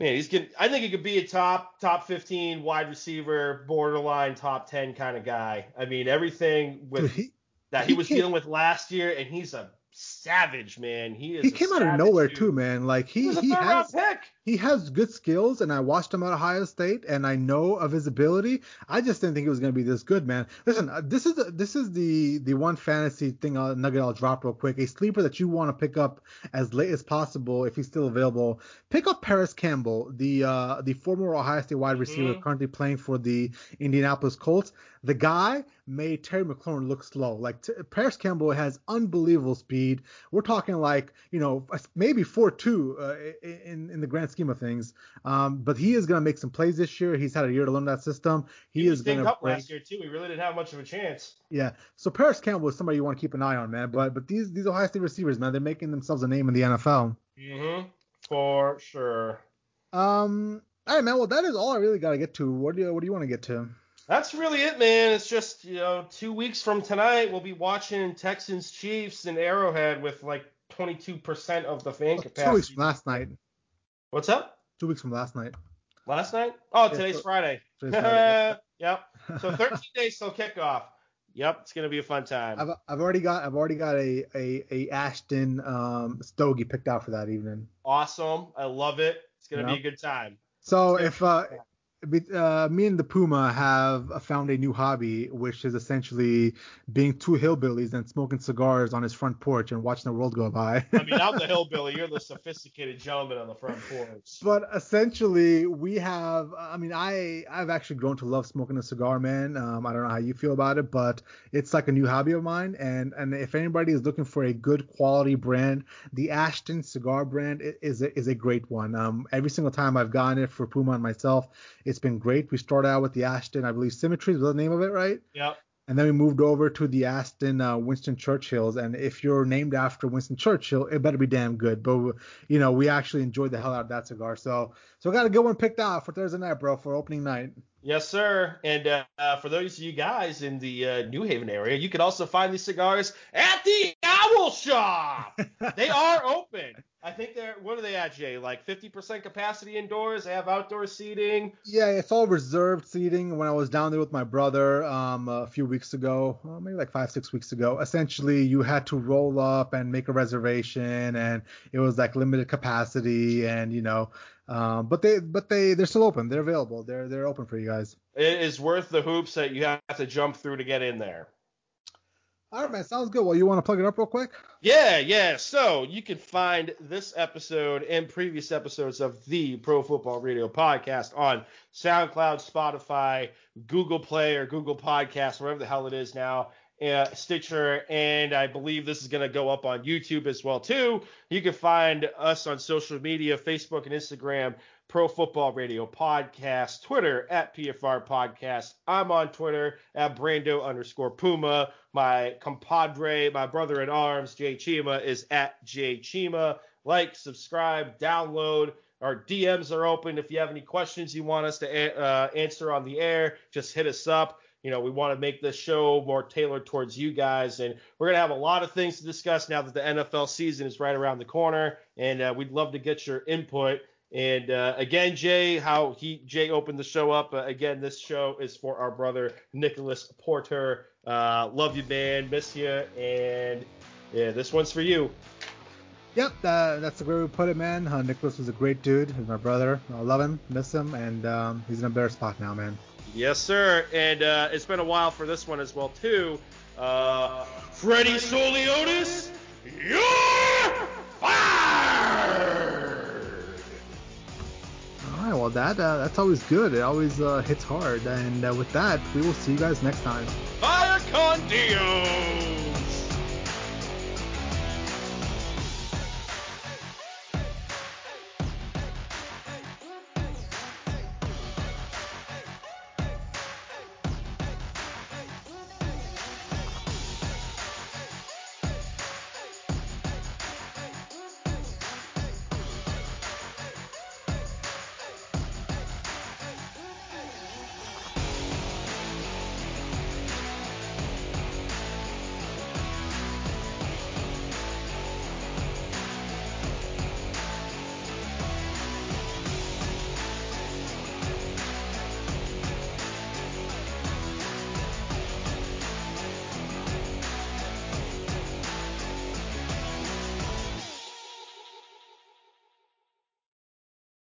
Speaker 2: man, he's getting. I think he could be a top top 15 wide receiver, borderline top 10 kind of guy. I mean, everything with he, that he, he was dealing with last year, and he's a savage, man. He is.
Speaker 1: He came out of nowhere
Speaker 2: dude.
Speaker 1: too, man. Like he
Speaker 2: he, he has pick.
Speaker 1: He has good skills, and I watched him at Ohio State, and I know of his ability. I just didn't think he was gonna be this good, man. Listen, uh, this is this is the the one fantasy thing I'll, nugget I'll drop real quick. A sleeper that you want to pick up as late as possible if he's still available. Pick up Parris Campbell, the uh the former Ohio State wide receiver mm-hmm. currently playing for the Indianapolis Colts. The guy made Terry McLaurin look slow. Like t- Parris Campbell has unbelievable speed. We're talking like you know maybe four two uh, in in the grand scheme of things. Um, but he is going to make some plays this year. He's had a year to learn that system. He,
Speaker 2: he
Speaker 1: is going to
Speaker 2: last year too. He really didn't have much of a chance.
Speaker 1: Yeah. So Parris Campbell is somebody you want to keep an eye on, man. But but these these Ohio State receivers, man, they're making themselves a name in the NFL.
Speaker 2: Mhm. For sure.
Speaker 1: Um. All right, man. Well, that is all I really got to get to. What do you What do you want to get to?
Speaker 2: That's really it, man. It's just you know two weeks from tonight we'll be watching Texans Chiefs in Arrowhead with like 22% of the fan capacity.
Speaker 1: Two weeks last night.
Speaker 2: What's up?
Speaker 1: Two weeks from last night.
Speaker 2: Last night? Oh, today's Friday. Today's Friday. yep. So 13 days till kickoff. Yep, it's gonna be a fun time.
Speaker 1: I've, I've already got I've already got a a, a Ashton um, stogie picked out for that evening.
Speaker 2: Awesome, I love it. It's gonna yep. be a good time.
Speaker 1: So if uh, uh, me and the Puma have found a new hobby, which is essentially being two hillbillies and smoking cigars on his front porch and watching the world go by.
Speaker 2: I mean, I'm the hillbilly. You're the sophisticated gentleman on the front porch.
Speaker 1: But essentially, we have. I mean, I I've actually grown to love smoking a cigar, man. Um, I don't know how you feel about it, but it's like a new hobby of mine. And and if anybody is looking for a good quality brand, the Ashton cigar brand is a, is a great one. Um, every single time I've gotten it for Puma and myself, it's been great. We started out with the Ashton, I believe Symmetry was the name of it, right?
Speaker 2: Yeah.
Speaker 1: And then we moved over to the Ashton uh, Winston Churchills. And if you're named after Winston Churchill, it better be damn good. But you know, we actually enjoyed the hell out of that cigar. So so I got a good one picked out for Thursday night, bro, for opening night.
Speaker 2: Yes, sir. And uh, uh, for those of you guys in the uh, New Haven area, you can also find these cigars at the Owl Shop. they are open. I think they're what are they at, Jay? Like 50% capacity indoors. They have outdoor seating.
Speaker 1: Yeah, it's all reserved seating. When I was down there with my brother um, a few weeks ago, well, maybe like five, six weeks ago, essentially you had to roll up and make a reservation, and it was like limited capacity, and you know, um, but they, but they, they're still open. They're available. They're they're open for you guys.
Speaker 2: It is worth the hoops that you have to jump through to get in there.
Speaker 1: All right, man. Sounds good. Well, you want to plug it up real quick?
Speaker 2: Yeah, yeah. So you can find this episode and previous episodes of the Pro Football Radio podcast on SoundCloud, Spotify, Google Play, or Google Podcast, wherever the hell it is now. Uh, Stitcher, and I believe this is going to go up on YouTube as well too. You can find us on social media, Facebook and Instagram Pro Football Radio Podcast, Twitter at PFR Podcast. I'm on Twitter at Brando underscore Puma. My compadre, my brother in arms, Jay Chima, is at Jay Chima. Like, subscribe, download. Our DMs are open. If you have any questions you want us to uh, answer on the air, just hit us up. You know, we want to make this show more tailored towards you guys, and we're gonna have a lot of things to discuss now that the NFL season is right around the corner, and uh, we'd love to get your input. And uh, again, Jay, how he Jay opened the show up. Uh, again, this show is for our brother Nicholas Porter. Uh, love you, man. Miss you. And yeah, this one's for you.
Speaker 1: Yep, uh, that's the way we put it, man. Uh, Nicholas was a great dude. He's my brother. I love him, miss him, and um, he's in a better spot now, man.
Speaker 2: Yes, sir. And uh, it's been a while for this one as well, too. Uh, Freddie Soliotis, you're fired!
Speaker 1: All right, well that uh, that's always good. It always uh, hits hard. And uh, with that, we will see you guys next time.
Speaker 2: Fire con Dio!